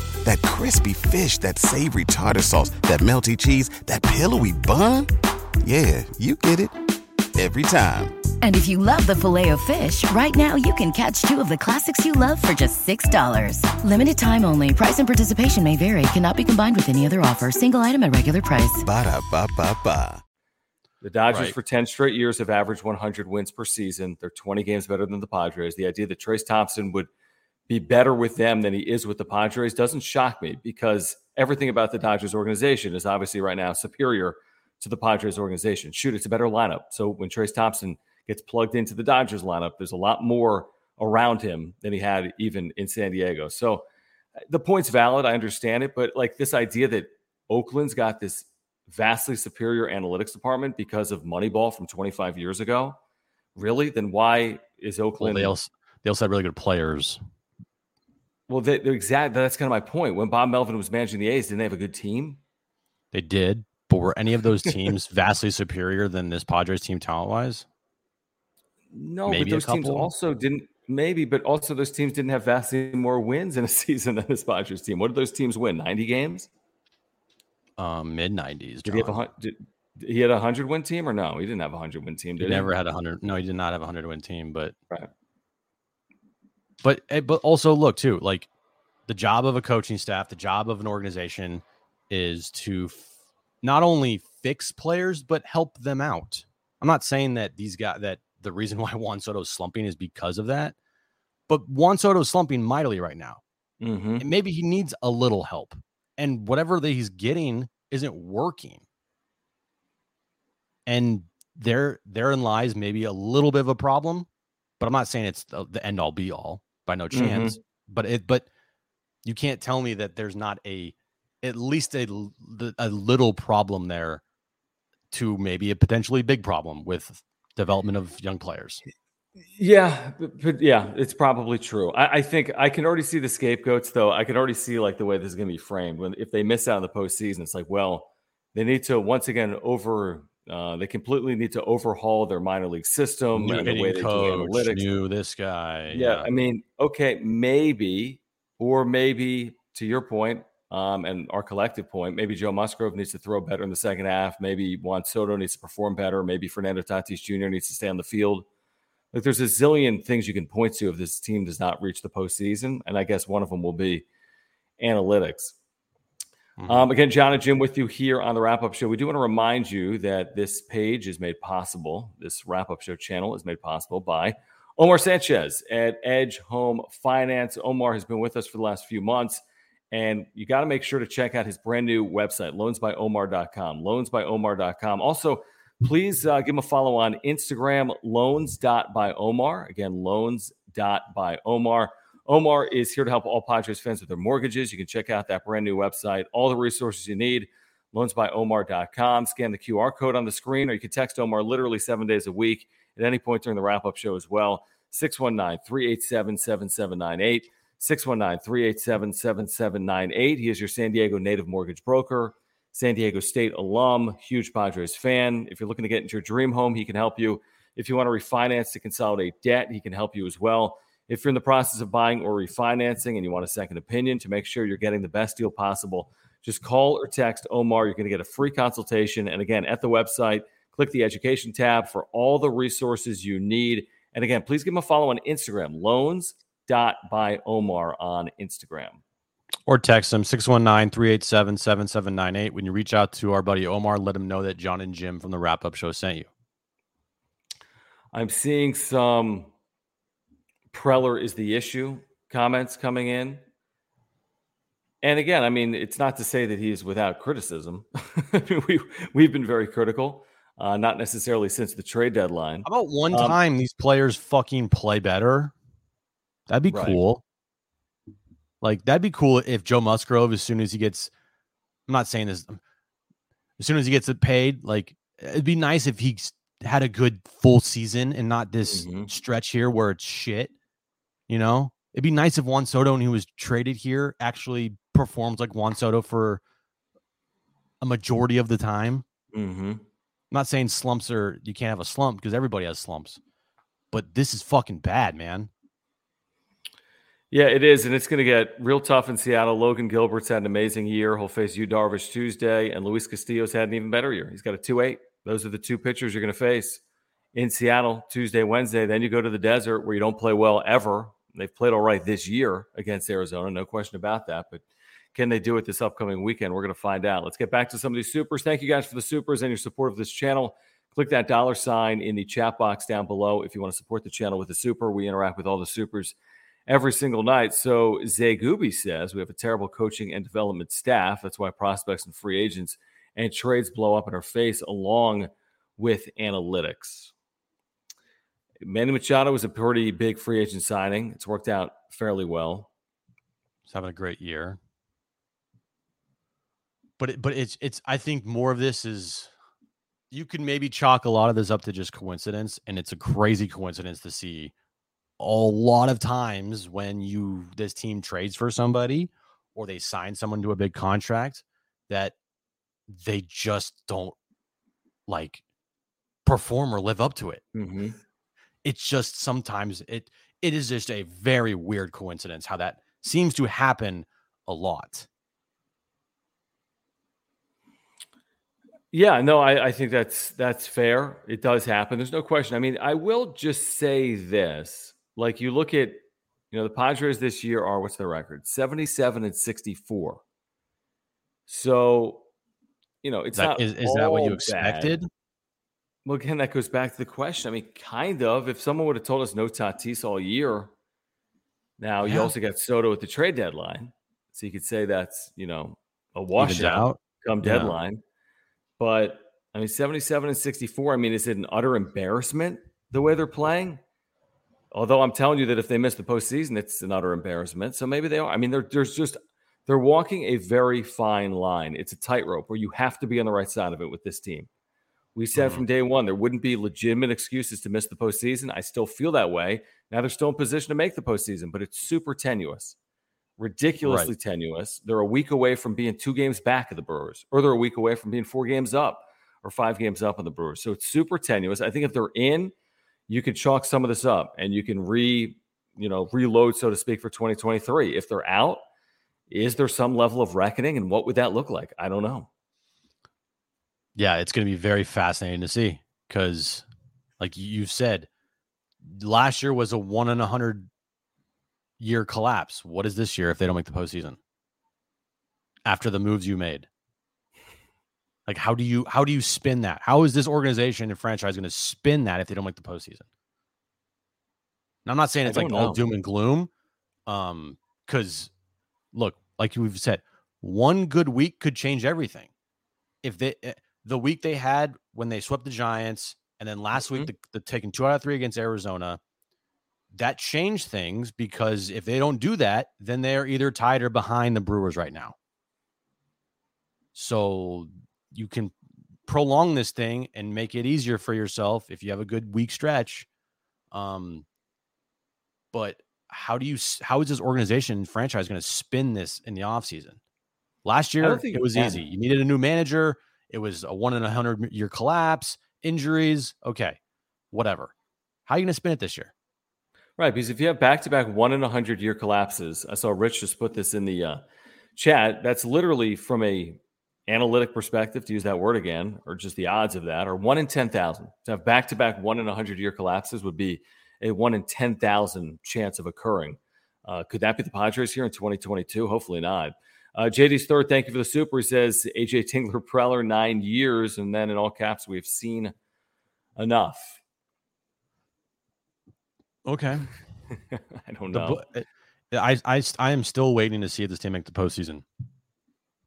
D: that crispy fish, that savory tartar sauce, that melty cheese, that pillowy bun. Yeah, you get it every time.
E: And if you love the Filet-O-Fish, right now you can catch two of the classics you love for just $6. Limited time only. Price and participation may vary. Cannot be combined with any other offer. Single item at regular price.
D: Ba da ba ba ba.
A: The Dodgers right. for 10 straight years have averaged 100 wins per season. They're 20 games better than the Padres. The idea that Trayce Thompson would – be better with them than he is with the Padres doesn't shock me because everything about the Dodgers organization is obviously right now superior to the Padres organization. Shoot, it's a better lineup. So when Trayce Thompson gets plugged into the Dodgers lineup, there's a lot more around him than he had even in San Diego. So uh, the point's valid. I understand it. But like this idea that Oakland's got this vastly superior analytics department because of Moneyball from 25 years ago, really? Then why is Oakland?
B: Well, they, also, they also had really good players.
A: Well, they, they're exact. That's kind of my point. When Bob Melvin was managing the A's, didn't they have a good team?
B: They did, but were any of those teams vastly superior than this Padres team talent wise?
A: No, maybe but those teams also didn't. Maybe, but also those teams didn't have vastly more wins in a season than this Padres team. What did those teams win? Ninety games?
B: Um, mid nineties. Did
A: he have a did, he had a hundred win team or no? He didn't have a hundred win team. Did
B: he, he never had a hundred. No, he did not have a hundred win team. But
A: right.
B: But eh, but also look too, like the job of a coaching staff, the job of an organization is to f- not only fix players but help them out. I'm not saying that these guys that the reason why Juan Soto's slumping is because of that, but Juan Soto's slumping mightily right now.
A: Mm-hmm.
B: And maybe he needs a little help. And whatever that he's getting isn't working. And there therein lies maybe a little bit of a problem, but I'm not saying it's the, the end all be all by no
A: Mm-hmm.
B: chance. But it but you can't tell me that there's not a at least a a little problem there to maybe a potentially big problem with development of young players.
A: Yeah, yeah, it's probably true. I, I think I can already see the scapegoats, though. I can already see like the way this is going to be framed. When if they miss out on the postseason, it's like, well, they need to once again over. Uh, they completely need to overhaul their minor league system
B: New
A: and the way they
B: coach,
A: do analytics.
B: knew this guy.
A: yeah, I mean, okay, maybe, or maybe to your point, um, and our collective point, maybe Joe Musgrove needs to throw better in the second half. Maybe Juan Soto needs to perform better. Maybe Fernando Tatis Jr. needs to stay on the field. Like, there's a zillion things you can point to if this team does not reach the postseason, and I guess one of them will be analytics.
B: Mhm.
A: Um, again, John and Jim with you here on the wrap up show. We do want to remind you that this page is made possible, this wrap up show channel is made possible by Omar Sanchez at Edge Home Finance. Omar has been with us for the last few months, and you got to make sure to check out his brand new website, loansbyomar.com. Loansbyomar.com. Also, please uh, give him a follow on Instagram, loans.byomar. Again, loans.byomar. Omar is here to help all Padres fans with their mortgages. You can check out that brand new website, all the resources you need, loansbyomar.com. Scan the QR code on the screen, or you can text Omar literally seven days a week at any point during the wrap up show as well. 619 387 7798. 619 387 7798. He is your San Diego native mortgage broker, San Diego State alum, huge Padres fan. If you're looking to get into your dream home, he can help you. If you want to refinance to consolidate debt, he can help you as well. If you're in the process of buying or refinancing and you want a second opinion to make sure you're getting the best deal possible, just call or text Omar. You're going to get a free consultation. And again, at the website, click the education tab for all the resources you need. And again, please give him a follow on Instagram, loans.byomar on Instagram.
B: Or text them 619 387 7798. When you reach out to our buddy Omar, let him know that John and Jim from the wrap up show sent you.
A: I'm seeing some Preller is the issue comments coming in. And again, I mean, it's not to say that he's without criticism. I mean, we, we've been very critical, uh, not necessarily since the trade deadline.
B: How about one
A: Um,
B: time these players fucking play better? That'd be
A: Right.
B: cool. Like that'd be cool if Joe Musgrove, as soon as he gets, I'm not saying this, as soon as he gets it paid, like it'd be nice if he had a good full season and not this
A: Mhm.
B: stretch here where it's shit. You know, it'd be nice if Juan Soto, when he was traded here, actually performs like Juan Soto for a majority of the time.
A: Mm-hmm.
B: I'm not saying slumps are you can't have a slump because everybody has slumps, but this is fucking bad, man.
A: Yeah, it is, and it's going to get real tough in Seattle. Logan Gilbert's had an amazing year. He'll face Yu Darvish Tuesday, and Luis Castillo's had an even better year. He's got a two eight. Those are the two pitchers you're going to face in Seattle Tuesday, Wednesday. Then you go to the desert where you don't play well ever. They've played all right this year against Arizona, no question about that. But can they do it this upcoming weekend? We're going to find out. Let's get back to some of these supers. Thank you guys for the supers and your support of this channel. Click that dollar sign in the chat box down below if you want to support the channel with a super. We interact with all the supers every single night. So Zagubi says we have a terrible coaching and development staff. That's why prospects and free agents and trades blow up in our face along with analytics. Manny Machado was a pretty big free agent signing. It's worked out fairly well.
B: He's having a great year. But it, but it's it's I think more of this is you can maybe chalk a lot of this up to just coincidence, and it's a crazy coincidence to see a lot of times when you this team trades for somebody or they sign someone to a big contract that they just don't like perform or live up to it.
A: Mm-hmm.
B: It's just sometimes it it is just a very weird coincidence how that seems to happen a lot.
A: Yeah, no, I, I think that's that's fair. It does happen. There's no question. I mean, I will just say this: like you look at You know, the Padres this year are what's their record? 77 and 64. So, you know, it's
B: that,
A: not
B: is, is that what you expected?
A: bad. Well, again, that goes back to the question. I mean, kind of. If someone would have told us no Tatis all year, now you also got Soto at the trade deadline, so you could say that's you know a washout
B: out?
A: come
B: Yeah.
A: deadline. But I mean, seventy-seven and sixty-four. I mean, is it an utter embarrassment the way they're playing? Although I'm telling you that if they miss the postseason, it's an utter embarrassment. So maybe they are. I mean, there's just they're walking a very fine line. It's a tightrope where you have to be on the right side of it with this team. We said
B: Mhm.
A: from day one there wouldn't be legitimate excuses to miss the postseason. I still feel that way. Now they're still in position to make the postseason, but it's super tenuous, ridiculously tenuous. They're a week away from being two games back of the Brewers, or they're a week away from being four games up or five games up on the Brewers. So it's super tenuous. I think if they're in, you can chalk some of this up and you can re, you know, reload, so to speak, for 2023. If they're out, is there some level of reckoning and what would that look like? I don't know.
B: Yeah, it's going to be very fascinating to see because, like you said, last year was a one in a hundred year collapse. What is this year if they don't make the postseason? After the moves you made, like how do you how do you spin that? How is this organization and franchise going to spin that if they don't make the postseason? And I'm not saying it's like
A: don't
B: all doom and gloom, um, because look, like we've said, one good week could change everything. If they eh, the week they had when they swept the Giants, and then last week the, the taking two out of three against Arizona, that changed things because if they don't do that, then they're either tied or behind the Brewers right now. So you can prolong this thing and make it easier for yourself if you have a good week stretch. Um, but how do you how is this organization franchise going to spin this in the offseason? Last year it was easy. You needed a new manager. It was a one in a hundred year collapse, injuries. Okay, whatever. How are you going to spin it this year?
A: Right, because if you have back-to-back one in a hundred year collapses, I saw Rich just put this in the uh, chat. That's literally from a analytic perspective, to use that word again, or just the odds of that, or one in ten thousand. To have back-to-back one in a hundred year collapses would be a one in ten thousand chance of occurring. Uh, could that be the Padres here in 2022? Hopefully not. Uh, JD's third, thank you for the super. He says AJ Tingler Preller nine years, and then in all caps, we've seen enough.
B: Okay.
A: I don't know
B: bu- uh, I, I I am still waiting to see if this team make the postseason.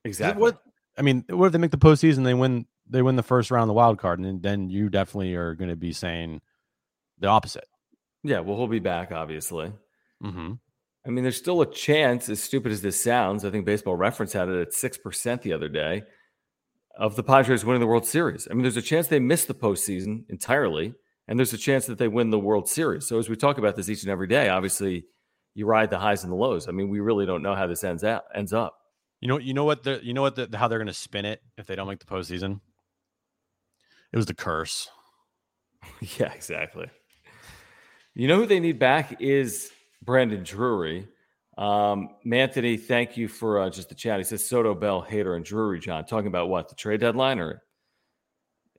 A: exactly.
B: What I mean, what if they make the postseason? They win. They win the first round of the wild card, and then you definitely are going to be saying the opposite.
A: Yeah, well, he'll be back, obviously.
B: Mm-hmm.
A: I mean, there's still a chance, as stupid as this sounds, I think Baseball Reference had it at 6% the other day, of the Padres winning the World Series. I mean, there's a chance they miss the postseason entirely, and there's a chance that they win the World Series. So, as we talk about this each and every day, obviously, you ride the highs and the lows. I mean, we really don't know how this ends out ends up.
B: You know, you know what the you know what the, how they're going to spin it if they don't make the postseason. It was the curse.
A: yeah, exactly. You know who they need back is Brandon Drury. Um, Anthony, thank you for uh, just the chat. He says Soto, Bell, Hader, and Drury. John talking about what the trade deadline or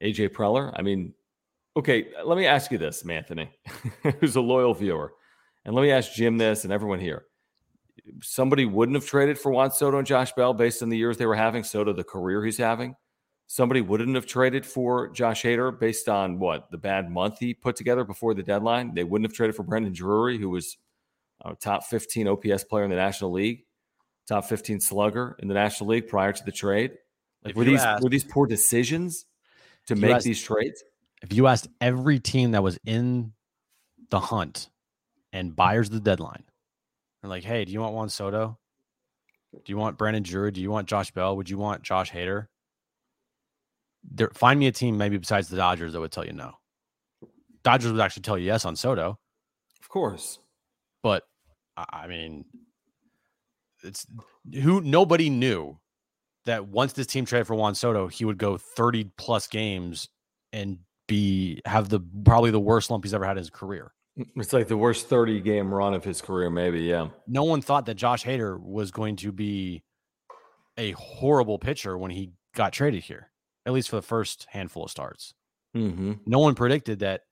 A: AJ Preller? I mean, okay. Let me ask you this, Anthony, who's a loyal viewer, and let me ask Jim this and everyone here. Somebody wouldn't have traded for Juan Soto and Josh Bell based on the years they were having. Soto, the career he's having. Somebody wouldn't have traded for Josh Hader based on what the bad month he put together before the deadline. They wouldn't have traded for Brandon Drury, who was top 15 OPS player in the National League, top 15 slugger in the National League prior to the trade. Like
B: If
A: were these
B: asked-
A: were these poor decisions to make
B: asked-
A: these trades?
B: If you asked every team that was in the hunt and buyers the deadline, they're like, "Hey, do you want Juan Soto? Do you want Brandon Drury? Do you want Josh Bell? Would you want Josh Hader?" There, find me a team maybe besides the Dodgers that would tell you no. Dodgers would actually tell you yes on Soto.
A: Of course.
B: But I mean, it's who nobody knew that once this team traded for Juan Soto, he would go 30 plus games and be have the probably the worst lump he's ever had in his career.
A: It's like the worst 30 game run of his career, maybe. Yeah.
B: No one thought that Josh Hader was going to be a horrible pitcher when he got traded here, at least for the first handful of starts.
A: Mm-hmm.
B: No one predicted that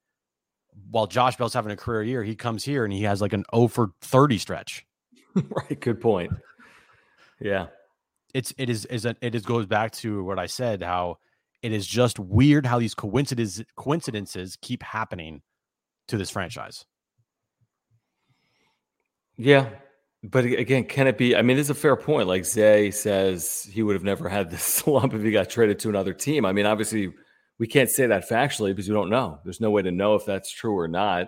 B: while Josh Bell's having a career year, he comes here and he has like an 0 for 30 stretch.
A: right. Good point. Yeah.
B: It's it is is a, it is goes back to what I said how it is just weird how these coincidences coincidences keep happening to this franchise.
A: Yeah. But again, can it be? I mean, it's a fair point. Like Zay says, he would have never had this slump if he got traded to another team. I mean, obviously, we can't say that factually because we don't know. There's no way to know if that's true or not.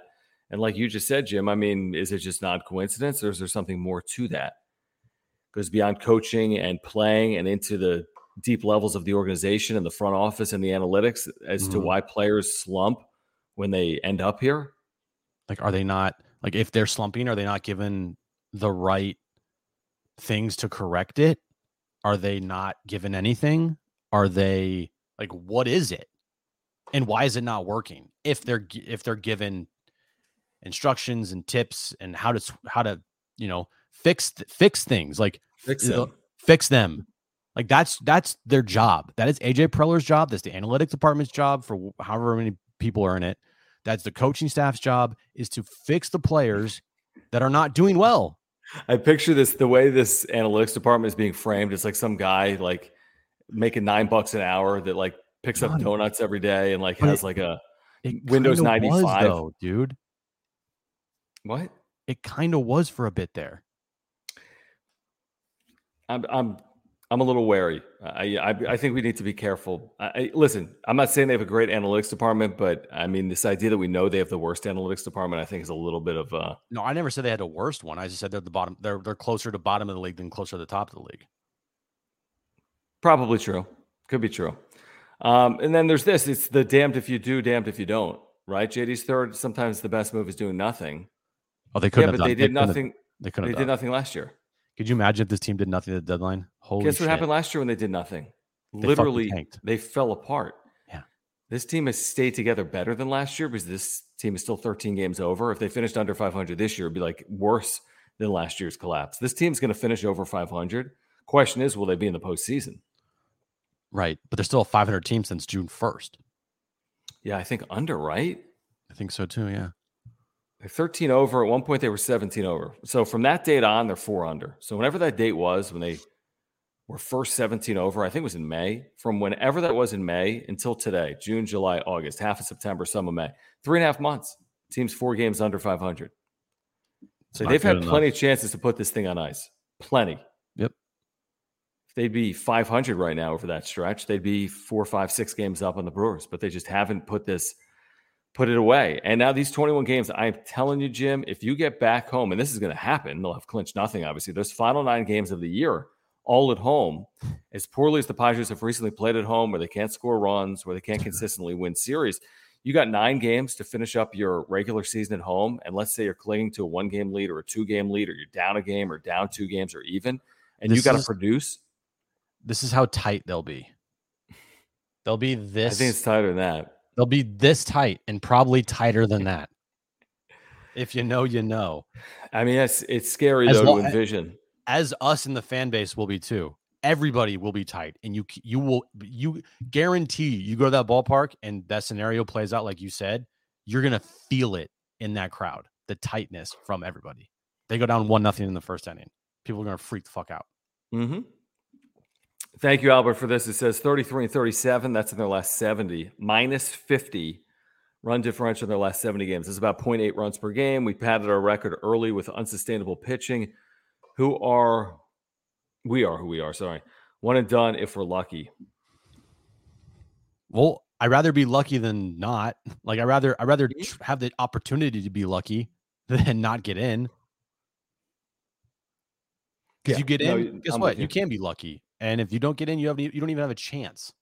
A: And like you just said, Jim, I mean, is it just not coincidence or is there something more to that? Goes beyond coaching and playing and into the deep levels of the organization and the front office and the analytics as mm-hmm. to why players slump when they end up here.
B: Like, are they not like if they're slumping, are they not given the right things to correct it? Are they not given anything? Are they like what is it? And why is it not working? If they're if they're given instructions and tips and how to how to, you know, fix fix things like
A: fix them.
B: fix them. Like that's that's their job. That is AJ Preller's job. That's the analytics department's job for however many people are in it. That's the coaching staff's job is to fix the players that are not doing well.
A: I picture this the way this analytics department is being framed. It's like some guy like making nine bucks an hour that like picks up donuts every day and like has like a Windows 95
B: was, though, dude.
A: What?
B: It kind of was for a bit there.
A: I'm I'm I'm a little wary. I, I, I think we need to be careful. I, listen, I'm not saying they have a great analytics department, but I mean this idea that we know they have the worst analytics department, I think is a little bit of uh
B: No, I never said they had the worst one. I just said they're the bottom. They're they're closer to bottom of the league than closer to the top of the league.
A: Probably true. Could be true. Um, and then there's this. It's the damned if you do, damned if you don't. Right? JD's third. Sometimes the best move is doing nothing.
B: Oh, they couldn't.
A: Yeah, but
B: done,
A: they did they nothing.
B: They couldn't.
A: They did nothing last year.
B: Could you imagine if this team did nothing at the deadline? Holy
A: Guess
B: shit.
A: what happened last year when they did nothing?
B: They
A: Literally, they fell apart.
B: Yeah.
A: This team has stayed together better than last year because this team is still 13 games over. If they finished under 500 this year, it'd be like worse than last year's collapse. This team's going to finish over 500. Question is, will they be in the postseason?
B: Right. But they're still a 500 team since June 1st.
A: Yeah, I think under, right?
B: I think so too. Yeah.
A: They're 13 over. At one point, they were 17 over. So from that date on, they're four under. So whenever that date was, when they were first 17 over, I think it was in May. From whenever that was in May until today, June, July, August, half of September, some of May, three and a half months. Teams four games under 500. So they've had plenty of chances to put this thing on ice. Plenty. They'd be 500 right now over that stretch, they'd be four, five, six games up on the Brewers, but they just haven't put this put it away. And now these 21 games, I'm telling you, Jim, if you get back home, and this is going to happen, they'll have clinched nothing, obviously. Those final nine games of the year, all at home, as poorly as the Padres have recently played at home, where they can't score runs, where they can't consistently win series. You got nine games to finish up your regular season at home. And let's say you're clinging to a one game lead or a two game lead, or you're down a game or down two games or even, and this you got to produce.
B: This is how tight they'll be. They'll be this.
A: I think it's tighter than that.
B: They'll be this tight and probably tighter than that. If you know, you know.
A: I mean, it's it's scary as though well, to envision.
B: As us in the fan base will be too. Everybody will be tight, and you you will you guarantee you go to that ballpark and that scenario plays out like you said. You're gonna feel it in that crowd, the tightness from everybody. They go down one nothing in the first inning. People are gonna freak the fuck out.
A: Mm-hmm. Thank you, Albert, for this. It says 33 and 37. That's in their last 70. Minus 50 run differential in their last 70 games. It's about 0.8 runs per game. We padded our record early with unsustainable pitching. Who are, we are who we are, sorry. One and done if we're lucky.
B: Well, I'd rather be lucky than not. Like, I'd rather, I'd rather mm-hmm. have the opportunity to be lucky than not get in. Because yeah, you get in, no, guess I'm what? You. you can be lucky. And if you don't get in, you have you don't even have a chance.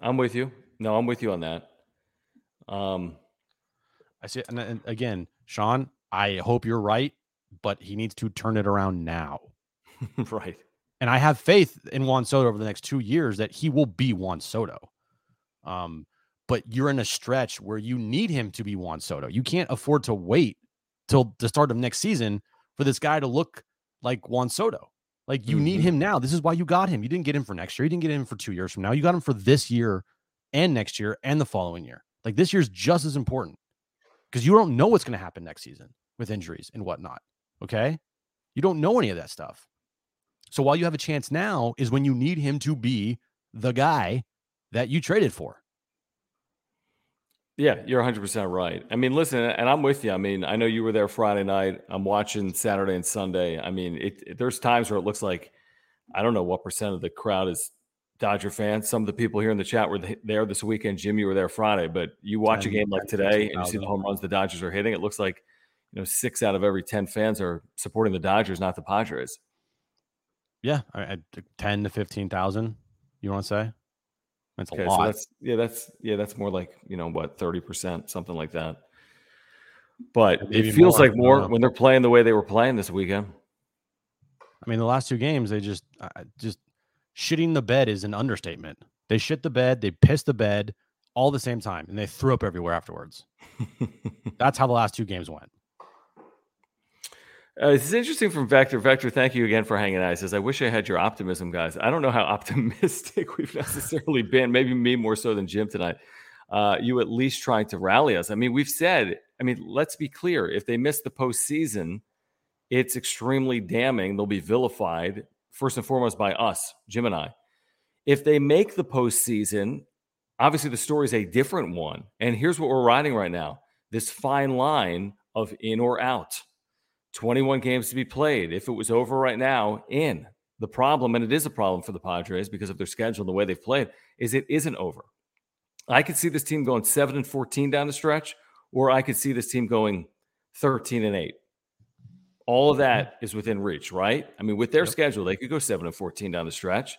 A: I'm with you. No, I'm with you on that. Um,
B: I see. And, and again, Sean, I hope you're right, but he needs to turn it around now.
A: right.
B: And I have faith in Juan Soto over the next two years that he will be Juan Soto. Um, but you're in a stretch where you need him to be Juan Soto. You can't afford to wait till the start of next season for this guy to look like Juan Soto. Like you mm-hmm. need him now. This is why you got him. You didn't get him for next year. You didn't get him for two years from now. You got him for this year and next year and the following year Like this year's just as important because you don't know what's going to happen next season with injuries and whatnot. Okay. You don't know any of that stuff. So while you have a chance now is when you need him to be the guy that you traded for.
A: Yeah, you're 100% right. I mean, listen, and I'm with you. I mean, I know you were there Friday night. I'm watching Saturday and Sunday. I mean, it, it, there's times where it looks like I don't know what percent of the crowd is Dodger fans. Some of the people here in the chat were there this weekend. Jim, you were there Friday, but you watch 10, a game like today and you see the home runs the Dodgers are hitting. It looks like you know six out of every ten fans are supporting the Dodgers, not the Padres.
B: Yeah, ten to fifteen thousand. You want to say? That's
A: okay,
B: a lot.
A: So that's yeah, that's yeah, that's more like you know what thirty percent, something like that. But Maybe it feels more, like more when they're playing the way they were playing this weekend.
B: I mean, the last two games, they just uh, just shitting the bed is an understatement. They shit the bed, they piss the bed all the same time, and they threw up everywhere afterwards. That's how the last two games went.
A: Uh, it's interesting from Vector. Vector, thank you again for hanging out. He says, I wish I had your optimism, guys. I don't know how optimistic we've necessarily been, maybe me more so than Jim tonight. Uh, you at least trying to rally us. I mean, we've said, I mean, let's be clear. If they miss the postseason, it's extremely damning. They'll be vilified, first and foremost, by us, Jim and I. If they make the postseason, obviously the story is a different one. And here's what we're riding right now this fine line of in or out 21 games to be played. If it was over right now, in. The problem, and it is a problem for the Padres because of their schedule and the way they've played, is it isn't over. I could see this team going 7 and 14 down the stretch, or I could see this team going 13 and 8. All of that mm-hmm. is within reach, right? I mean, with their yep. schedule, they could go 7 and 14 down the stretch.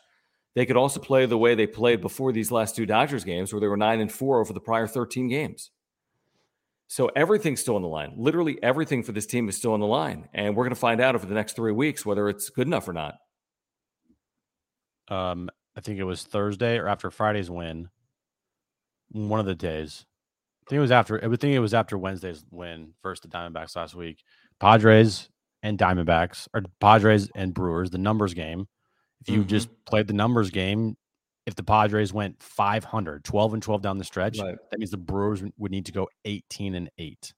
A: They could also play the way they played before these last two Dodgers games, where they were 9 and 4 over the prior 13 games. So everything's still on the line. Literally everything for this team is still on the line. And we're going to find out over the next three weeks whether it's good enough or not.
B: Um, I think it was Thursday or after Friday's win. One of the days. I think it was after I would think it was after Wednesday's win first the Diamondbacks last week. Padres and Diamondbacks or Padres and Brewers, the numbers game. If you mm-hmm. just played the numbers game, if the Padres went 500, 12 and 12 down the stretch, right. that means the Brewers would need to go 18 and 8.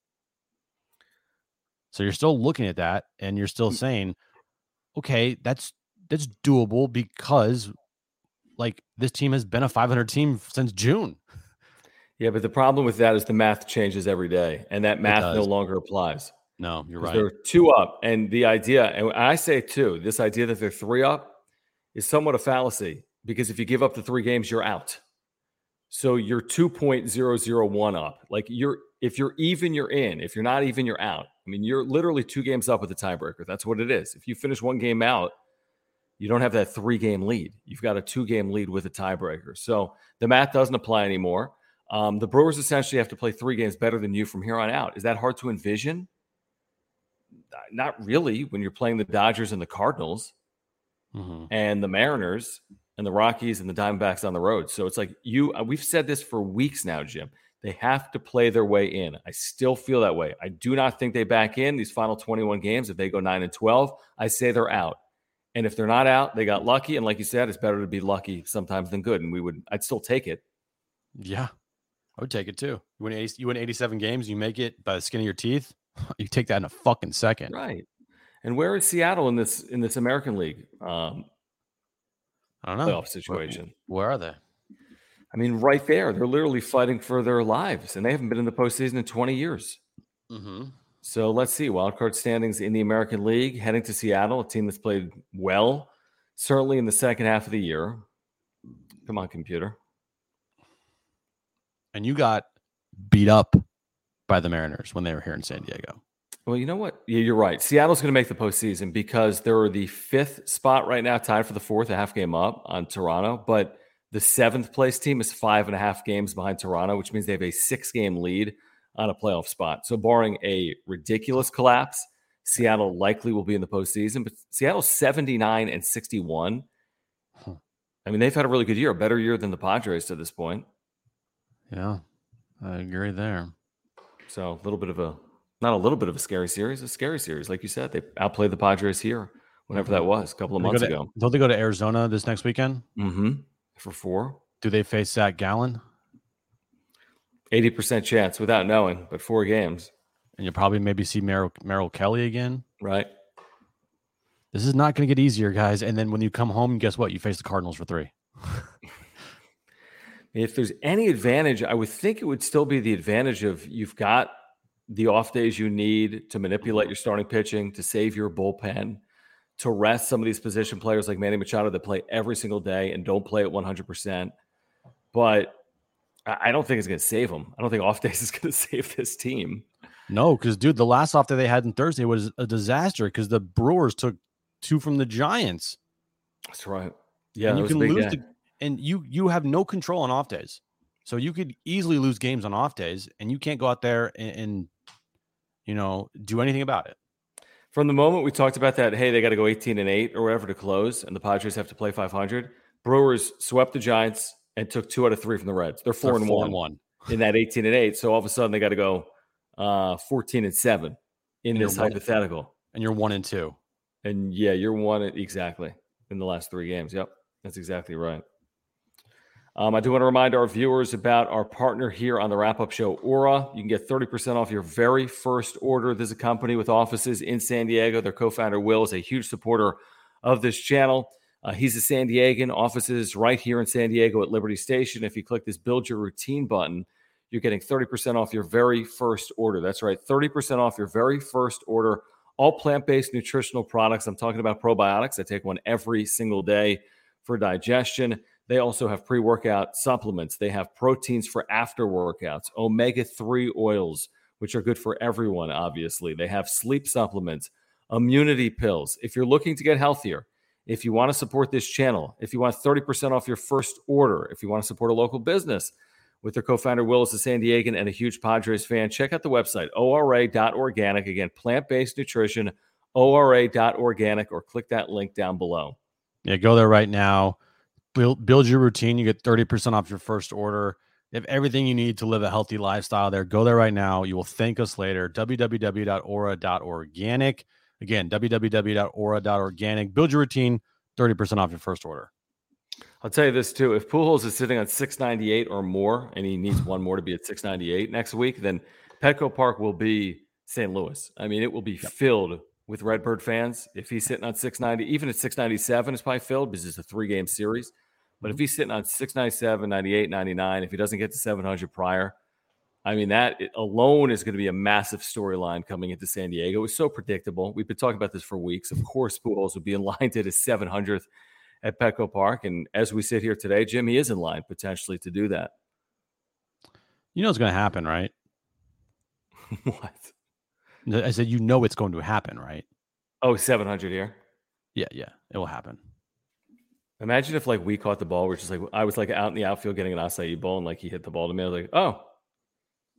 B: So you're still looking at that and you're still mm. saying, okay, that's that's doable because like this team has been a 500 team since June.
A: Yeah, but the problem with that is the math changes every day and that math no longer applies.
B: No, you're right.
A: They're two up and the idea and I say two, this idea that they're three up is somewhat a fallacy because if you give up the three games, you're out. So you're 2.001 up. Like you're if you're even, you're in. If you're not even, you're out. I mean, you're literally two games up with the tiebreaker. That's what it is. If you finish one game out, you don't have that three game lead. You've got a two game lead with a tiebreaker. So the math doesn't apply anymore. Um, the Brewers essentially have to play three games better than you from here on out. Is that hard to envision? Not really when you're playing the Dodgers and the Cardinals mm-hmm. and the Mariners and the Rockies and the Diamondbacks on the road. So it's like you, uh, we've said this for weeks now, Jim. They have to play their way in. I still feel that way. I do not think they back in these final 21 games. If they go 9 and 12, I say they're out. And if they're not out, they got lucky. And like you said, it's better to be lucky sometimes than good. And we would, I'd still take it.
B: Yeah, I would take it too. You win, 80, you win 87 games, you make it by the skin of your teeth. You take that in a fucking second.
A: Right. And where is Seattle in this in this American League? Um,
B: I don't know.
A: Playoff situation.
B: Where, where are they?
A: I mean, right there. They're literally fighting for their lives, and they haven't been in the postseason in 20 years. Mm-hmm. So let's see. Wildcard standings in the American League, heading to Seattle, a team that's played well, certainly in the second half of the year. Come on, computer.
B: And you got beat up by the Mariners when they were here in San Diego.
A: Well, you know what? Yeah, you're right. Seattle's going to make the postseason because they're the fifth spot right now, tied for the fourth, a half game up on Toronto. But the seventh place team is five and a half games behind Toronto, which means they have a six game lead on a playoff spot. So, barring a ridiculous collapse, Seattle likely will be in the postseason. But Seattle's 79 and 61. I mean, they've had a really good year, a better year than the Padres to this point.
B: Yeah, I agree there.
A: So, a little bit of a not a little bit of a scary series, a scary series. Like you said, they outplayed the Padres here, whenever that mm-hmm. was, a couple of months
B: to,
A: ago.
B: Don't they go to Arizona this next weekend?
A: Mm-hmm. For four.
B: Do they face Zach Gallen?
A: 80% chance without knowing, but four games.
B: And you'll probably maybe see Merrill, Merrill Kelly again.
A: Right.
B: This is not going to get easier, guys. And then when you come home, guess what? You face the Cardinals for three.
A: if there's any advantage, I would think it would still be the advantage of you've got the off days you need to manipulate mm-hmm. your starting pitching, to save your bullpen, to rest some of these position players like Manny Machado that play every single day and don't play at 100%. But I don't think it's going to save them. I don't think off days is going to save this team.
B: No, because dude, the last off day they had on Thursday was a disaster because the Brewers took two from the Giants.
A: That's right. Yeah,
B: and you can lose, the, and you you have no control on off days, so you could easily lose games on off days, and you can't go out there and, and you know do anything about it.
A: From the moment we talked about that, hey, they got to go 18 and 8 or whatever to close, and the Padres have to play 500. Brewers swept the Giants and took two out of three from the Reds. They're 4 They're and four one, and one in that 18 and 8. So all of a sudden they got to go uh, 14 and 7 in and this hypothetical. One,
B: and you're 1 and 2.
A: And yeah, you're 1 exactly in the last three games. Yep. That's exactly right. Um, I do want to remind our viewers about our partner here on the wrap up show, Ora. You can get 30% off your very first order. This is a company with offices in San Diego. Their co founder, Will, is a huge supporter of this channel. Uh, he's a San Diegan, offices right here in San Diego at Liberty Station. If you click this build your routine button, you're getting 30% off your very first order. That's right, 30% off your very first order. All plant based nutritional products. I'm talking about probiotics. I take one every single day for digestion. They also have pre workout supplements. They have proteins for after workouts, omega 3 oils, which are good for everyone, obviously. They have sleep supplements, immunity pills. If you're looking to get healthier, if you want to support this channel, if you want 30% off your first order, if you want to support a local business with their co founder, Will is a San Diegan and a huge Padres fan, check out the website, ora.organic. Again, plant based nutrition, ora.organic, or click that link down below.
B: Yeah, go there right now build build your routine. You get 30% off your first order. You have everything you need to live a healthy lifestyle there. Go there right now. You will thank us later. www.ora.organic. Again, www.ora.organic. Build your routine, 30% off your first order.
A: I'll tell you this too. If Pujols is sitting on 698 or more, and he needs one more to be at 698 next week, then Petco Park will be St. Louis. I mean, it will be yep. filled with Redbird fans. If he's sitting on 690, even at 697, it's probably filled because it's a three game series. But if mm-hmm. he's sitting on 697, 98, 99, if he doesn't get to 700 prior, I mean, that alone is going to be a massive storyline coming into San Diego. It was so predictable. We've been talking about this for weeks. Of course, Pujols would be in line to his 700th at Petco Park. And as we sit here today, Jim, he is in line potentially to do that.
B: You know it's going to happen, right?
A: what?
B: I said, you know it's going to happen, right?
A: Oh, 700 here?
B: Yeah, yeah. It will happen.
A: Imagine if like we caught the ball, which is like I was like out in the outfield getting an acai bowl, and like he hit the ball to me. I was like, oh,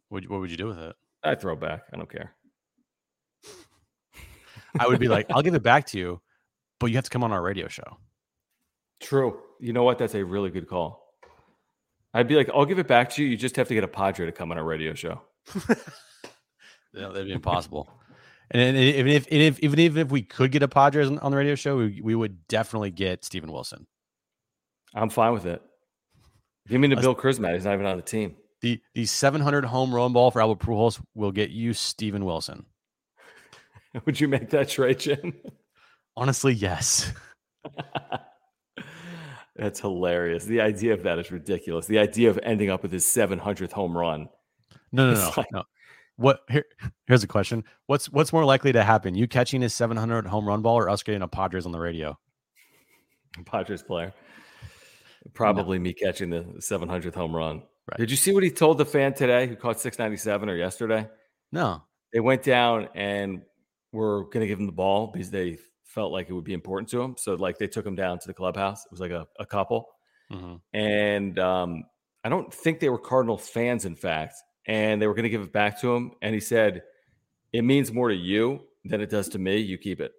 B: what, what would you do with it?
A: I throw it back. I don't care.
B: I would be like, I'll give it back to you, but you have to come on our radio show.
A: True. You know what? That's a really good call. I'd be like, I'll give it back to you. You just have to get a Padre to come on our radio show.
B: yeah, that'd be impossible. And even if, if even if, we could get a Padres on, the radio show, we, we would definitely get Steven Wilson.
A: I'm fine with it. Give me the Bill Chrismat. He's not even on the team.
B: The the 700 home run ball for Albert Pujols will get you Steven Wilson.
A: Would you make that trade, Jim?
B: Honestly, yes.
A: That's hilarious. The idea of that is ridiculous. The idea of ending up with his 700th home run.
B: No, no, no, like, no. What here? Here's a question: What's what's more likely to happen? You catching his 700 home run ball, or us getting a Padres on the radio?
A: Padres player. Probably no. me catching the 700th home run. Right. Did you see what he told the fan today who caught 697 or yesterday?
B: No.
A: They went down and were going to give him the ball because they felt like it would be important to him. So, like, they took him down to the clubhouse. It was like a, a couple. Mm-hmm. And um, I don't think they were Cardinal fans, in fact and they were going to give it back to him. And he said, It means more to you than it does to me. You keep it.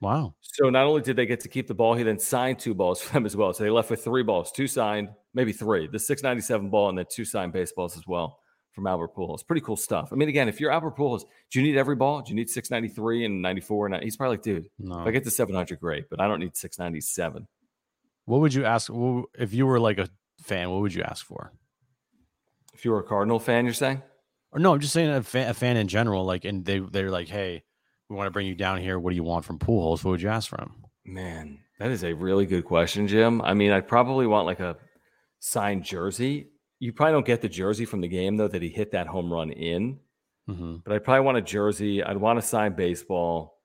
B: Wow.
A: So not only did they get to keep the ball, he then signed two balls for them as well. So they left with three balls, two signed, maybe three, the 697 ball, and then two signed baseballs as well from Albert Pujols. Pretty cool stuff. I mean, again, if you're Albert Pujols, do you need every ball? Do you need 693 and 94? And he's probably like, dude, no. if I get to 700, great, but I don't need 697.
B: What would you ask if you were like a fan? What would you ask for?
A: If you were a Cardinal fan, you're saying?
B: Or no, I'm just saying a fan, a fan in general. Like, and they they're like, hey, we want to bring you down here. What do you want from Pujols? What would you ask for him?
A: Man, that is a really good question, Jim. I mean, I'd probably want like a signed jersey. You probably don't get the jersey from the game though that he hit that home run in.
B: Mm-hmm.
A: But I'd probably want a jersey. I'd want a signed baseball.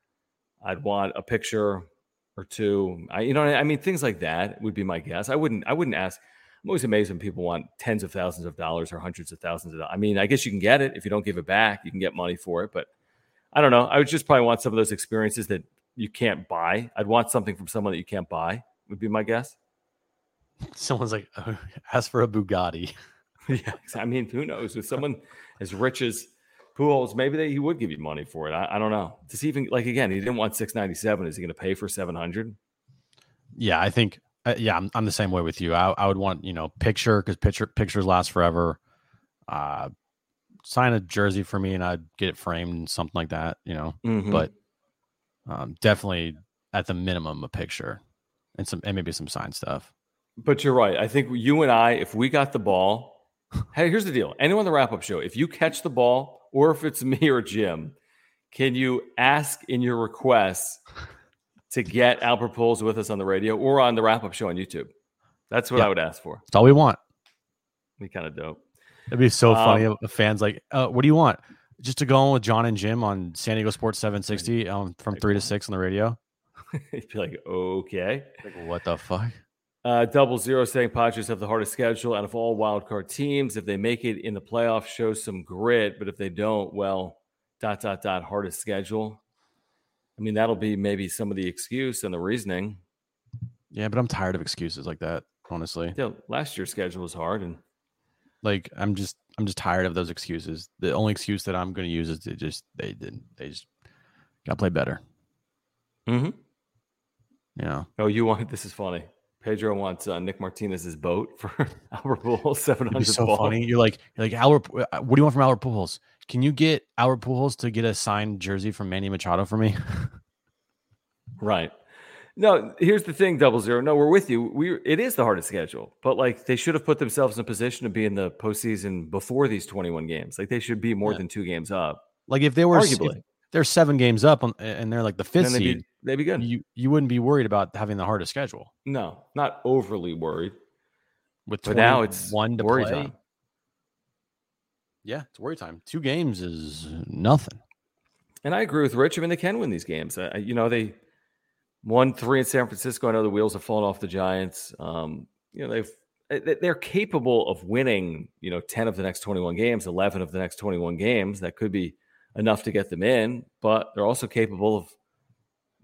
A: I'd want a picture or two. I, you know, I mean, things like that would be my guess. I wouldn't. I wouldn't ask. I'm always amazed when people want tens of thousands of dollars or hundreds of thousands of dollars. I mean, I guess you can get it if you don't give it back. You can get money for it, but I don't know. I would just probably want some of those experiences that you can't buy. I'd want something from someone that you can't buy. Would be my guess.
B: Someone's like, oh, ask for a Bugatti.
A: yeah, I mean, who knows? With someone as rich as Pujols, maybe they, he would give you money for it. I, I don't know. Does he even like again? He didn't want six ninety seven. Is he going to pay for seven hundred?
B: Yeah, I think. Uh, yeah, I'm, I'm the same way with you. I, I would want you know picture because picture pictures last forever. Uh, sign a jersey for me and I'd get it framed and something like that. You know,
A: Mhm.
B: but um, definitely at the minimum a picture and some and maybe some signed stuff.
A: But you're right. I think you and I, if we got the ball, hey, here's the deal. Anyone on the wrap up show, if you catch the ball, or if it's me or Jim, can you ask in your requests to get Albert Pujols with us on the radio or on the wrap up show on YouTube? That's what. I would ask for.
B: That's all we want.
A: Be kind of dope.
B: It'd be so funny
A: Um,
B: if fans like, uh, what do you want? Just to go on with John and Jim on San Diego Sports 760 um, from three to six on the radio.
A: You'd be like, okay.
B: Like, what the fuck?
A: Uh, double zero saying Padres have the hardest schedule out of all wild card teams. If they make it in the playoffs, show some grit. But if they don't, well, dot dot dot hardest schedule. I mean, that'll be maybe some of the excuse and the reasoning.
B: Yeah, but I'm tired of excuses like that. Honestly,
A: Yeah, last year's schedule was hard, and
B: like I'm just I'm just tired of those excuses. The only excuse that I'm going to use is they just they didn't they just got to play better. Mm-hmm. Yeah.
A: oh, you want this is funny. Pedro wants uh, Nick Martinez's boat for Albert Pujols seven hundred.
B: it'd be
A: hundred.
B: so funny. You're like you're like Albert. uh, What do you want from Albert Pujols? Can you get our Pujols to get a signed jersey from Manny Machado for me?
A: Right. No, here's the thing, double zero. No, we're with you. We it is the hardest schedule, but like they should have put themselves in a position to be in the postseason before these 21 games. Like they should be more
B: Yeah.
A: than two games up.
B: like if they were
A: Arguably,
B: they're seven games up on, and they're like the fifth
A: they'd
B: seed,
A: be, they'd be good.
B: you you wouldn't be worried about having the hardest schedule
A: no, not overly worried.
B: with
A: But now it's
B: one to
A: worry
B: play.
A: time.
B: Yeah, it's worry time. Two games is nothing.
A: And I agree with Rich. I mean, they can win these games. I- you know, they won three in San Francisco. I know the wheels have fallen off the Giants. Um, you know, they've they- they're capable of winning. You know, ten of the next twenty-one games, eleven of the next twenty-one games. That could be enough to get them in. But they're also capable of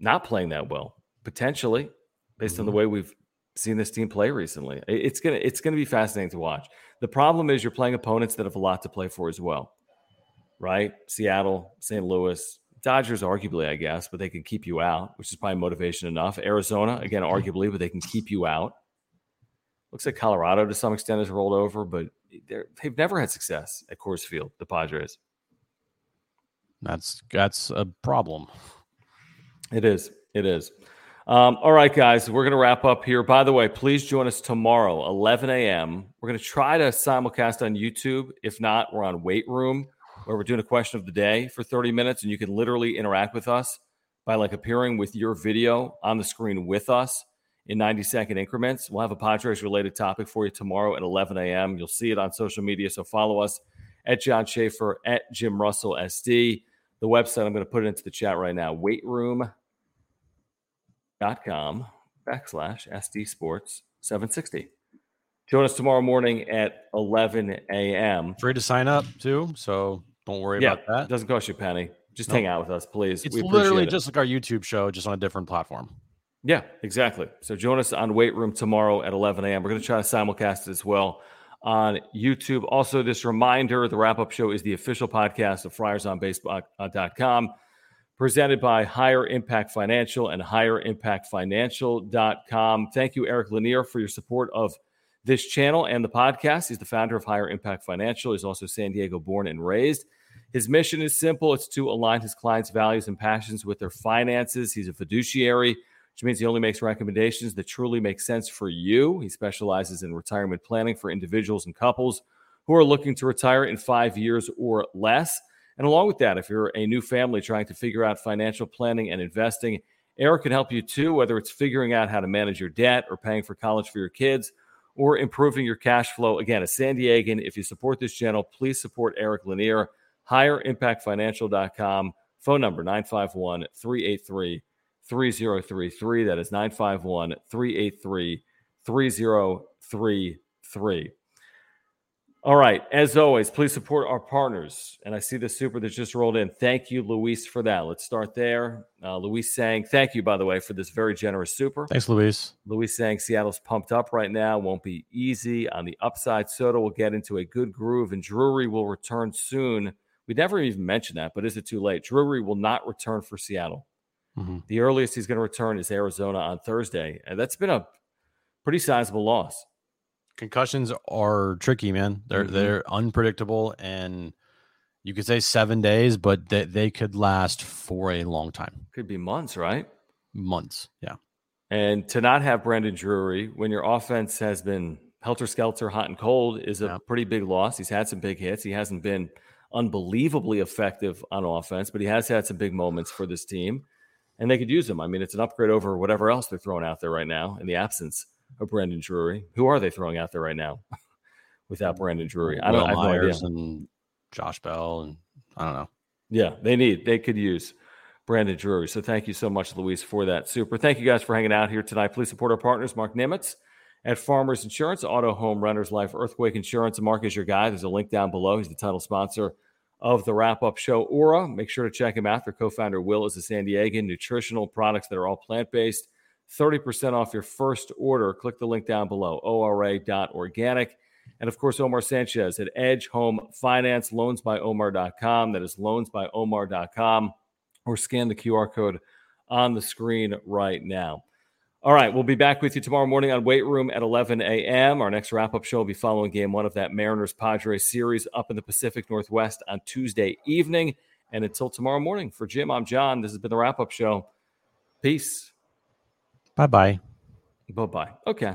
A: not playing that well, potentially, based on the way we've seen this team play recently. It's gonna it's gonna be fascinating to watch. The problem is you're playing opponents that have a lot to play for as well right? Seattle, St. Louis, Dodgers, arguably, I guess, but they can keep you out, which is probably motivation enough. Arizona, again, arguably, but they can keep you out. Looks like Colorado to some extent has rolled over, but they've never had success at Coors Field, the Padres.
B: That's that's a problem.
A: It is. It is. Um, all right, guys, we're going to wrap up here. By the way, please join us tomorrow, 11 a.m. We're going to try to simulcast on YouTube. If not, we're on Weight Room, where we're doing a question of the day for 30 minutes, and you can literally interact with us by like appearing with your video on the screen with us in 90 second increments. We'll have a Padres related topic for you tomorrow at 11 a.m. You'll see it on social media, so follow us at John Schaefer at Jim Russell SD. The website, I'm going to put it into the chat right now. Weightroom com backslash SD Sports 760. Join us tomorrow morning at 11 a.m.
B: Free to sign up too, so don't worry
A: Yeah,
B: about that.
A: it doesn't cost you a penny. Just
B: Nope.
A: hang out with us, please.
B: It's literally
A: it.
B: just like our YouTube show, just on a different platform.
A: Yeah, exactly. So join us on Weight Room tomorrow at 11 a.m. We're going to try to simulcast it as well on YouTube. Also, this reminder the wrap up show is the official podcast of friersonbaseball.com, presented by Higher Impact Financial and higherimpactfinancial.com. Thank you, Eric Lanier, for your support of this channel and the podcast. He's the founder of Higher Impact Financial. He's also San Diego born and raised. His mission is simple it's to align his clients' values and passions with their finances. He's a fiduciary, which means he only makes recommendations that truly make sense for you. He specializes in retirement planning for individuals and couples who are looking to retire in five years or less. And along with that, if you're a new family trying to figure out financial planning and investing, Eric can help you too, whether it's figuring out how to manage your debt or paying for college for your kids or improving your cash flow. Again, a San Diegan, if you support this channel, please support Eric Lanier. HigherImpactFinancial.com. Phone number 951 383 3033. That is 951 383 3033. All right. As always, please support our partners. And I see the super that just rolled in. Thank you, Luis, for that. Let's start there. Uh, Luis saying, thank you, by the way, for this very generous super.
B: Thanks, Luis.
A: Luis saying Seattle's pumped up right now. Won't be easy. On the upside, Soto will get into a good groove, and Drury will return soon. We never even mentioned that, but is it too late? Drury will not return for Seattle. Mm-hmm. The earliest he's going to return is Arizona on Thursday. And that's been a pretty sizable loss.
B: Concussions are tricky, man. They're mm-hmm. they're unpredictable, and you could say seven days, but they, they could last for a long time.
A: Could be months, right?
B: Months, yeah.
A: And to not have Brandon Drury when your offense has been helter skelter, hot and cold, is a yeah. pretty big loss. He's had some big hits. He hasn't been unbelievably effective on offense, but he has had some big moments for this team, and they could use him. I mean, it's an upgrade over whatever else they're throwing out there right now in the absence of Brandon Drury. Who are they throwing out there right now without mm, Brandon Drury?
B: I don't. Will I have no and Josh Bell and I don't know.
A: Yeah, they need. They could use Brandon Drury. So thank you so much, Luis, for that. Super. Thank you guys for hanging out here tonight. Please support our partners, Mark Nimitz at Farmers Insurance, Auto, Home, Renters, Life, Earthquake Insurance. Mark is your guy. There's a link down below. He's the title sponsor of the wrap up show. Ora. make sure to check him out. Their co founder, Will, is a San Diegan. Nutritional products that are all plant based. 30% off your first order. Click the link down below, ora.organic. And of course, Omar Sanchez at Edge Home Finance, loansbyomar.com. That is loansbyomar.com. Or scan the QR code on the screen right now. All right, we'll be back with you tomorrow morning on Weight Room at 11 a.m. Our next wrap up show will be following game one of that Mariners Padres series up in the Pacific Northwest on Tuesday evening. And until tomorrow morning, for Jim, I'm John. This has been the wrap up show. Peace.
B: Bye bye.
A: Bye bye. Okay.